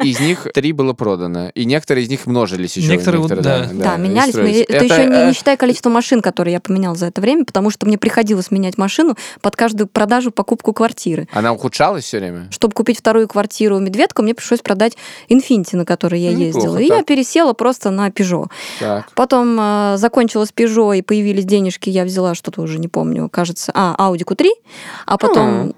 Speaker 3: и- из них три было продано. И некоторые из них множились еще.
Speaker 2: Некоторые вот, да.
Speaker 4: Да, менялись.
Speaker 3: строились.
Speaker 4: Мы- Это, еще не,
Speaker 3: э,
Speaker 4: не считая количество машин, которые я поменяла за это время, потому что мне приходилось менять машину под каждую продажу, покупку квартиры.
Speaker 3: Она ухудшалась все время?
Speaker 4: Чтобы купить вторую квартиру Медведка, мне пришлось продать Инфинити, на которой я
Speaker 3: Ну,
Speaker 4: ездила. И
Speaker 3: так.
Speaker 4: я пересела просто на Пежо.
Speaker 3: Так.
Speaker 4: Потом э, закончилась Пежо, и появились денежки, я взяла что-то уже, не помню, кажется, а, Audi Q3, а потом э,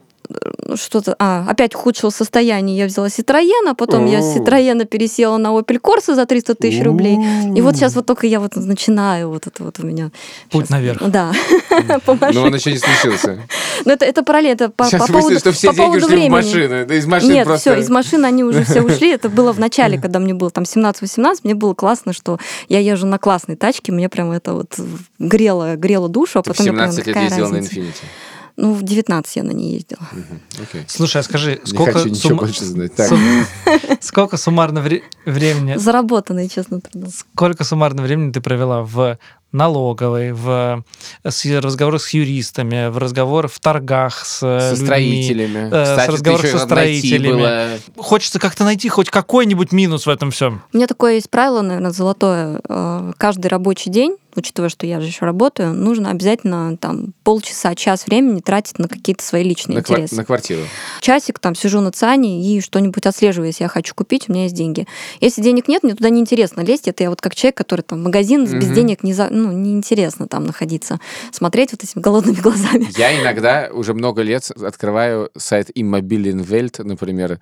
Speaker 4: что-то, а, опять ухудшилось состояние, я взяла Citroёn, а потом я с. Citroёn пересела на Opel Corsa за 300 тысяч рублей. И вот сейчас вот только я вот начинаю, вот это вот у меня.
Speaker 2: Путь наверх.
Speaker 4: Да,
Speaker 3: Но
Speaker 4: машине.
Speaker 3: он еще не случился.
Speaker 4: Но это, это параллельно, это по,
Speaker 3: Сейчас
Speaker 4: по
Speaker 3: мысли, что все
Speaker 4: по
Speaker 3: деньги ушли в
Speaker 4: времени.
Speaker 3: машину. Да из машин
Speaker 4: Нет,
Speaker 3: просто...
Speaker 4: все, из машины они уже все ушли. Это было в начале, когда мне было там 17-18, мне было классно, что я езжу на классной тачке, мне прям это вот грело, грело душу, а
Speaker 3: Ты в
Speaker 4: потом я поняла,
Speaker 3: 17 лет ездила на
Speaker 4: разница. Ну, в 19 я на ней ездила.
Speaker 3: Окей.
Speaker 2: Слушай, а скажи,
Speaker 3: Не
Speaker 2: сколько,
Speaker 3: хочу ничего
Speaker 2: сумма-
Speaker 3: больше знать. Так.
Speaker 2: сум- сколько суммарно вре- времени,
Speaker 4: Заработанные, честно трудом.
Speaker 2: сколько суммарно времени ты провела в налоговой, в с- разговорах с юристами, в разговорах в торгах с э,
Speaker 3: Со
Speaker 2: людьми?
Speaker 3: строителями.
Speaker 2: э, с
Speaker 3: Кстати, ты
Speaker 2: разговорах со строителями.
Speaker 3: было.
Speaker 2: Хочется как-то найти хоть какой-нибудь минус в этом всем.
Speaker 4: У меня такое есть правило, наверное, золотое. Э, Каждый рабочий день, учитывая, что я же еще работаю, нужно обязательно там полчаса, час времени тратить на какие-то свои личные
Speaker 3: На, квар-
Speaker 4: интересы.
Speaker 3: на квартиру.
Speaker 4: часик там сижу на ЦАНе и что-нибудь отслеживаю, если я хочу купить, у меня есть деньги. Если денег нет, мне туда неинтересно лезть. Это я вот как человек, который там в магазин без
Speaker 3: Мгм.
Speaker 4: денег не за... ну, неинтересно там находиться, смотреть вот этими голодными глазами.
Speaker 3: Я иногда уже много лет открываю сайт Immobilien Welt, например,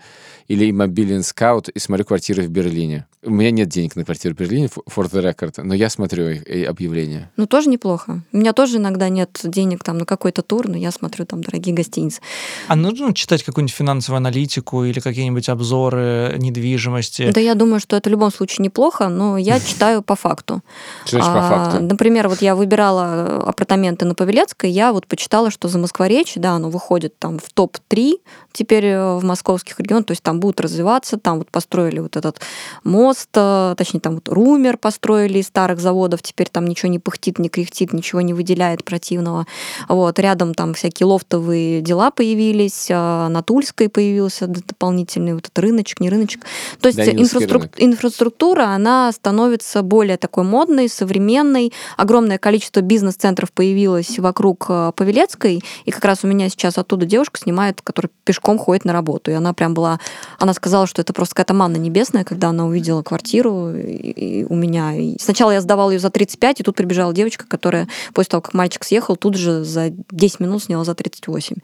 Speaker 3: или Immobilien Scout и смотрю квартиры в Берлине. У меня нет денег на квартиру в Берлине, for the record, но я смотрю их э, объявления.
Speaker 4: Ну, тоже неплохо. У меня тоже иногда нет денег там на какой-то тур, но я смотрю там дорогие гостиницы.
Speaker 2: А нужно читать какую-нибудь финансовую аналитику или какие-нибудь обзоры недвижимости?
Speaker 4: Да я думаю, что это в любом случае неплохо, но я читаю по факту.
Speaker 3: Значит по
Speaker 4: А,
Speaker 3: факту?
Speaker 4: Например, вот я выбирала э, апартаменты на Павелецкой, я вот почитала, что за Москворечь, да, оно выходит там в топ-3 теперь э, в московских регионах, то есть там будут развиваться, там вот построили вот этот мост, э, точнее там вот Румер построили из старых заводов, теперь там там ничего не пыхтит, не кряхтит, ничего не выделяет противного. Вот, рядом там всякие лофтовые дела появились, а, на Тульской появился дополнительный вот этот рыночек, не рыночек. То есть инфраструк- инфраструктура, она становится более такой модной, современной. Огромное количество бизнес-центров появилось вокруг э, Павелецкой, и как раз у меня сейчас оттуда девушка снимает, которая пешком ходит на работу. И она прям была... Она сказала, что это просто какая-то манна небесная, когда она увидела квартиру и- и у меня. И сначала я сдавала ее за 35, и тут прибежала девочка, которая после того, как мальчик съехал, тут же за 10 минут сняла за 38. То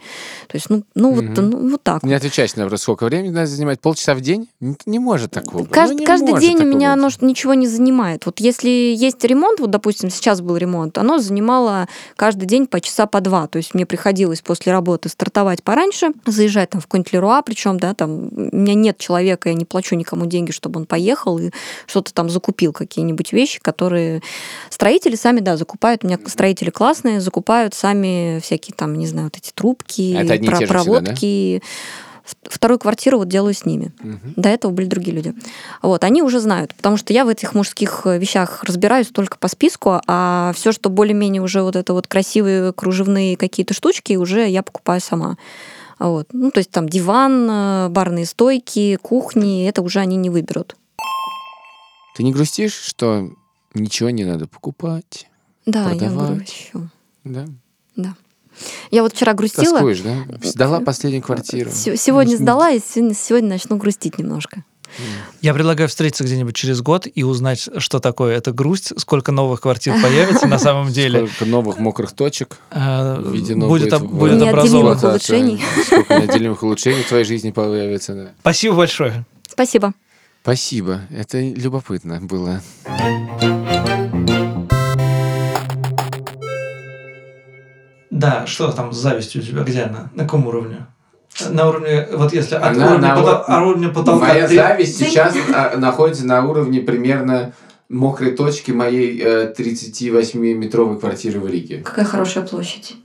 Speaker 4: есть, ну, ну, вот,
Speaker 3: Мгм.
Speaker 4: ну вот так.
Speaker 3: Не отвечайте на вопрос, сколько времени надо занимать? Полчаса в день? Не, не может такого.
Speaker 4: Кажд-
Speaker 3: Ну,
Speaker 4: каждый день у меня
Speaker 3: быть.
Speaker 4: оно ничего не занимает. Вот если есть ремонт, вот, допустим, сейчас был ремонт, оно занимало каждый день по часа по два. То есть мне приходилось после работы стартовать пораньше, заезжать там в какой-нибудь Леруа, причем, да, там у меня нет человека, я не плачу никому деньги, чтобы он поехал и что-то там закупил, какие-нибудь вещи, которые строители сами, да, закупают. У меня строители классные, закупают сами всякие там, не знаю, вот эти трубки,
Speaker 3: это одни
Speaker 4: про-
Speaker 3: те же всегда, да?
Speaker 4: проводки. Вторую квартиру вот делаю с ними.
Speaker 3: Мгм.
Speaker 4: До этого были другие люди. Вот, они уже знают, потому что я в этих мужских э, вещах разбираюсь только по списку, а все, что более-менее уже вот это вот красивые кружевные какие-то штучки, уже я покупаю сама. Вот. Ну, то есть там диван, э, барные стойки, кухни, это уже они не выберут.
Speaker 3: Ты не грустишь, что ничего не надо покупать?
Speaker 4: Да, я
Speaker 3: Продавать.
Speaker 4: грущу.
Speaker 3: Да.
Speaker 4: Да. Я вот вчера грустила.
Speaker 3: Тоскуешь, да? Сдала последнюю квартиру.
Speaker 4: Се- Сегодня сдала, и сегодня, сегодня начну грустить немножко.
Speaker 2: Я предлагаю встретиться где-нибудь через год и узнать, что такое эта грусть, сколько новых квартир появится на самом деле.
Speaker 3: Сколько новых мокрых точек
Speaker 2: Э,
Speaker 3: введено
Speaker 2: Будет
Speaker 3: будет
Speaker 4: Неотделимых
Speaker 2: образовано.
Speaker 4: улучшений.
Speaker 3: Сколько неотделимых улучшений в твоей жизни появится. да.
Speaker 2: Спасибо большое.
Speaker 4: Спасибо.
Speaker 3: Спасибо. Это любопытно было.
Speaker 2: Да, что там с завистью у тебя? Где она? На каком уровне? На уровне, вот если от
Speaker 3: Она
Speaker 2: уровня,
Speaker 3: на
Speaker 2: пота-
Speaker 3: ур-
Speaker 2: уровня потолка...
Speaker 3: Моя
Speaker 2: ты-
Speaker 3: зависть сейчас а, находится на уровне примерно мокрой точки моей э, 38-метровой квартиры в Риге.
Speaker 4: Какая хорошая площадь.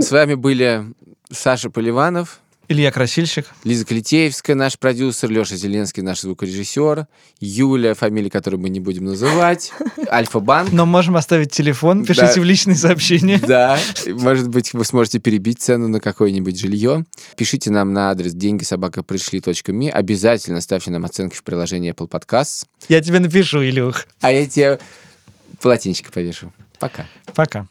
Speaker 3: С вами были Саша Поливанов,
Speaker 2: Илья Красильщик.
Speaker 3: Лиза Калитеевская, наш продюсер, Леша Зеленский, наш звукорежиссер, Юля, фамилия которой мы не будем называть, Альфа-банк.
Speaker 2: Но можем оставить телефон, пишите
Speaker 3: Да.
Speaker 2: в личные сообщения.
Speaker 3: Да, может быть, вы сможете перебить цену на какое-нибудь жилье. Пишите нам на адрес деньги собака пришли.ми. Обязательно ставьте нам оценки в приложении Apple Podcasts.
Speaker 2: Я тебе напишу, Илюх.
Speaker 3: А я тебе полотенчик повешу. Пока.
Speaker 2: Пока.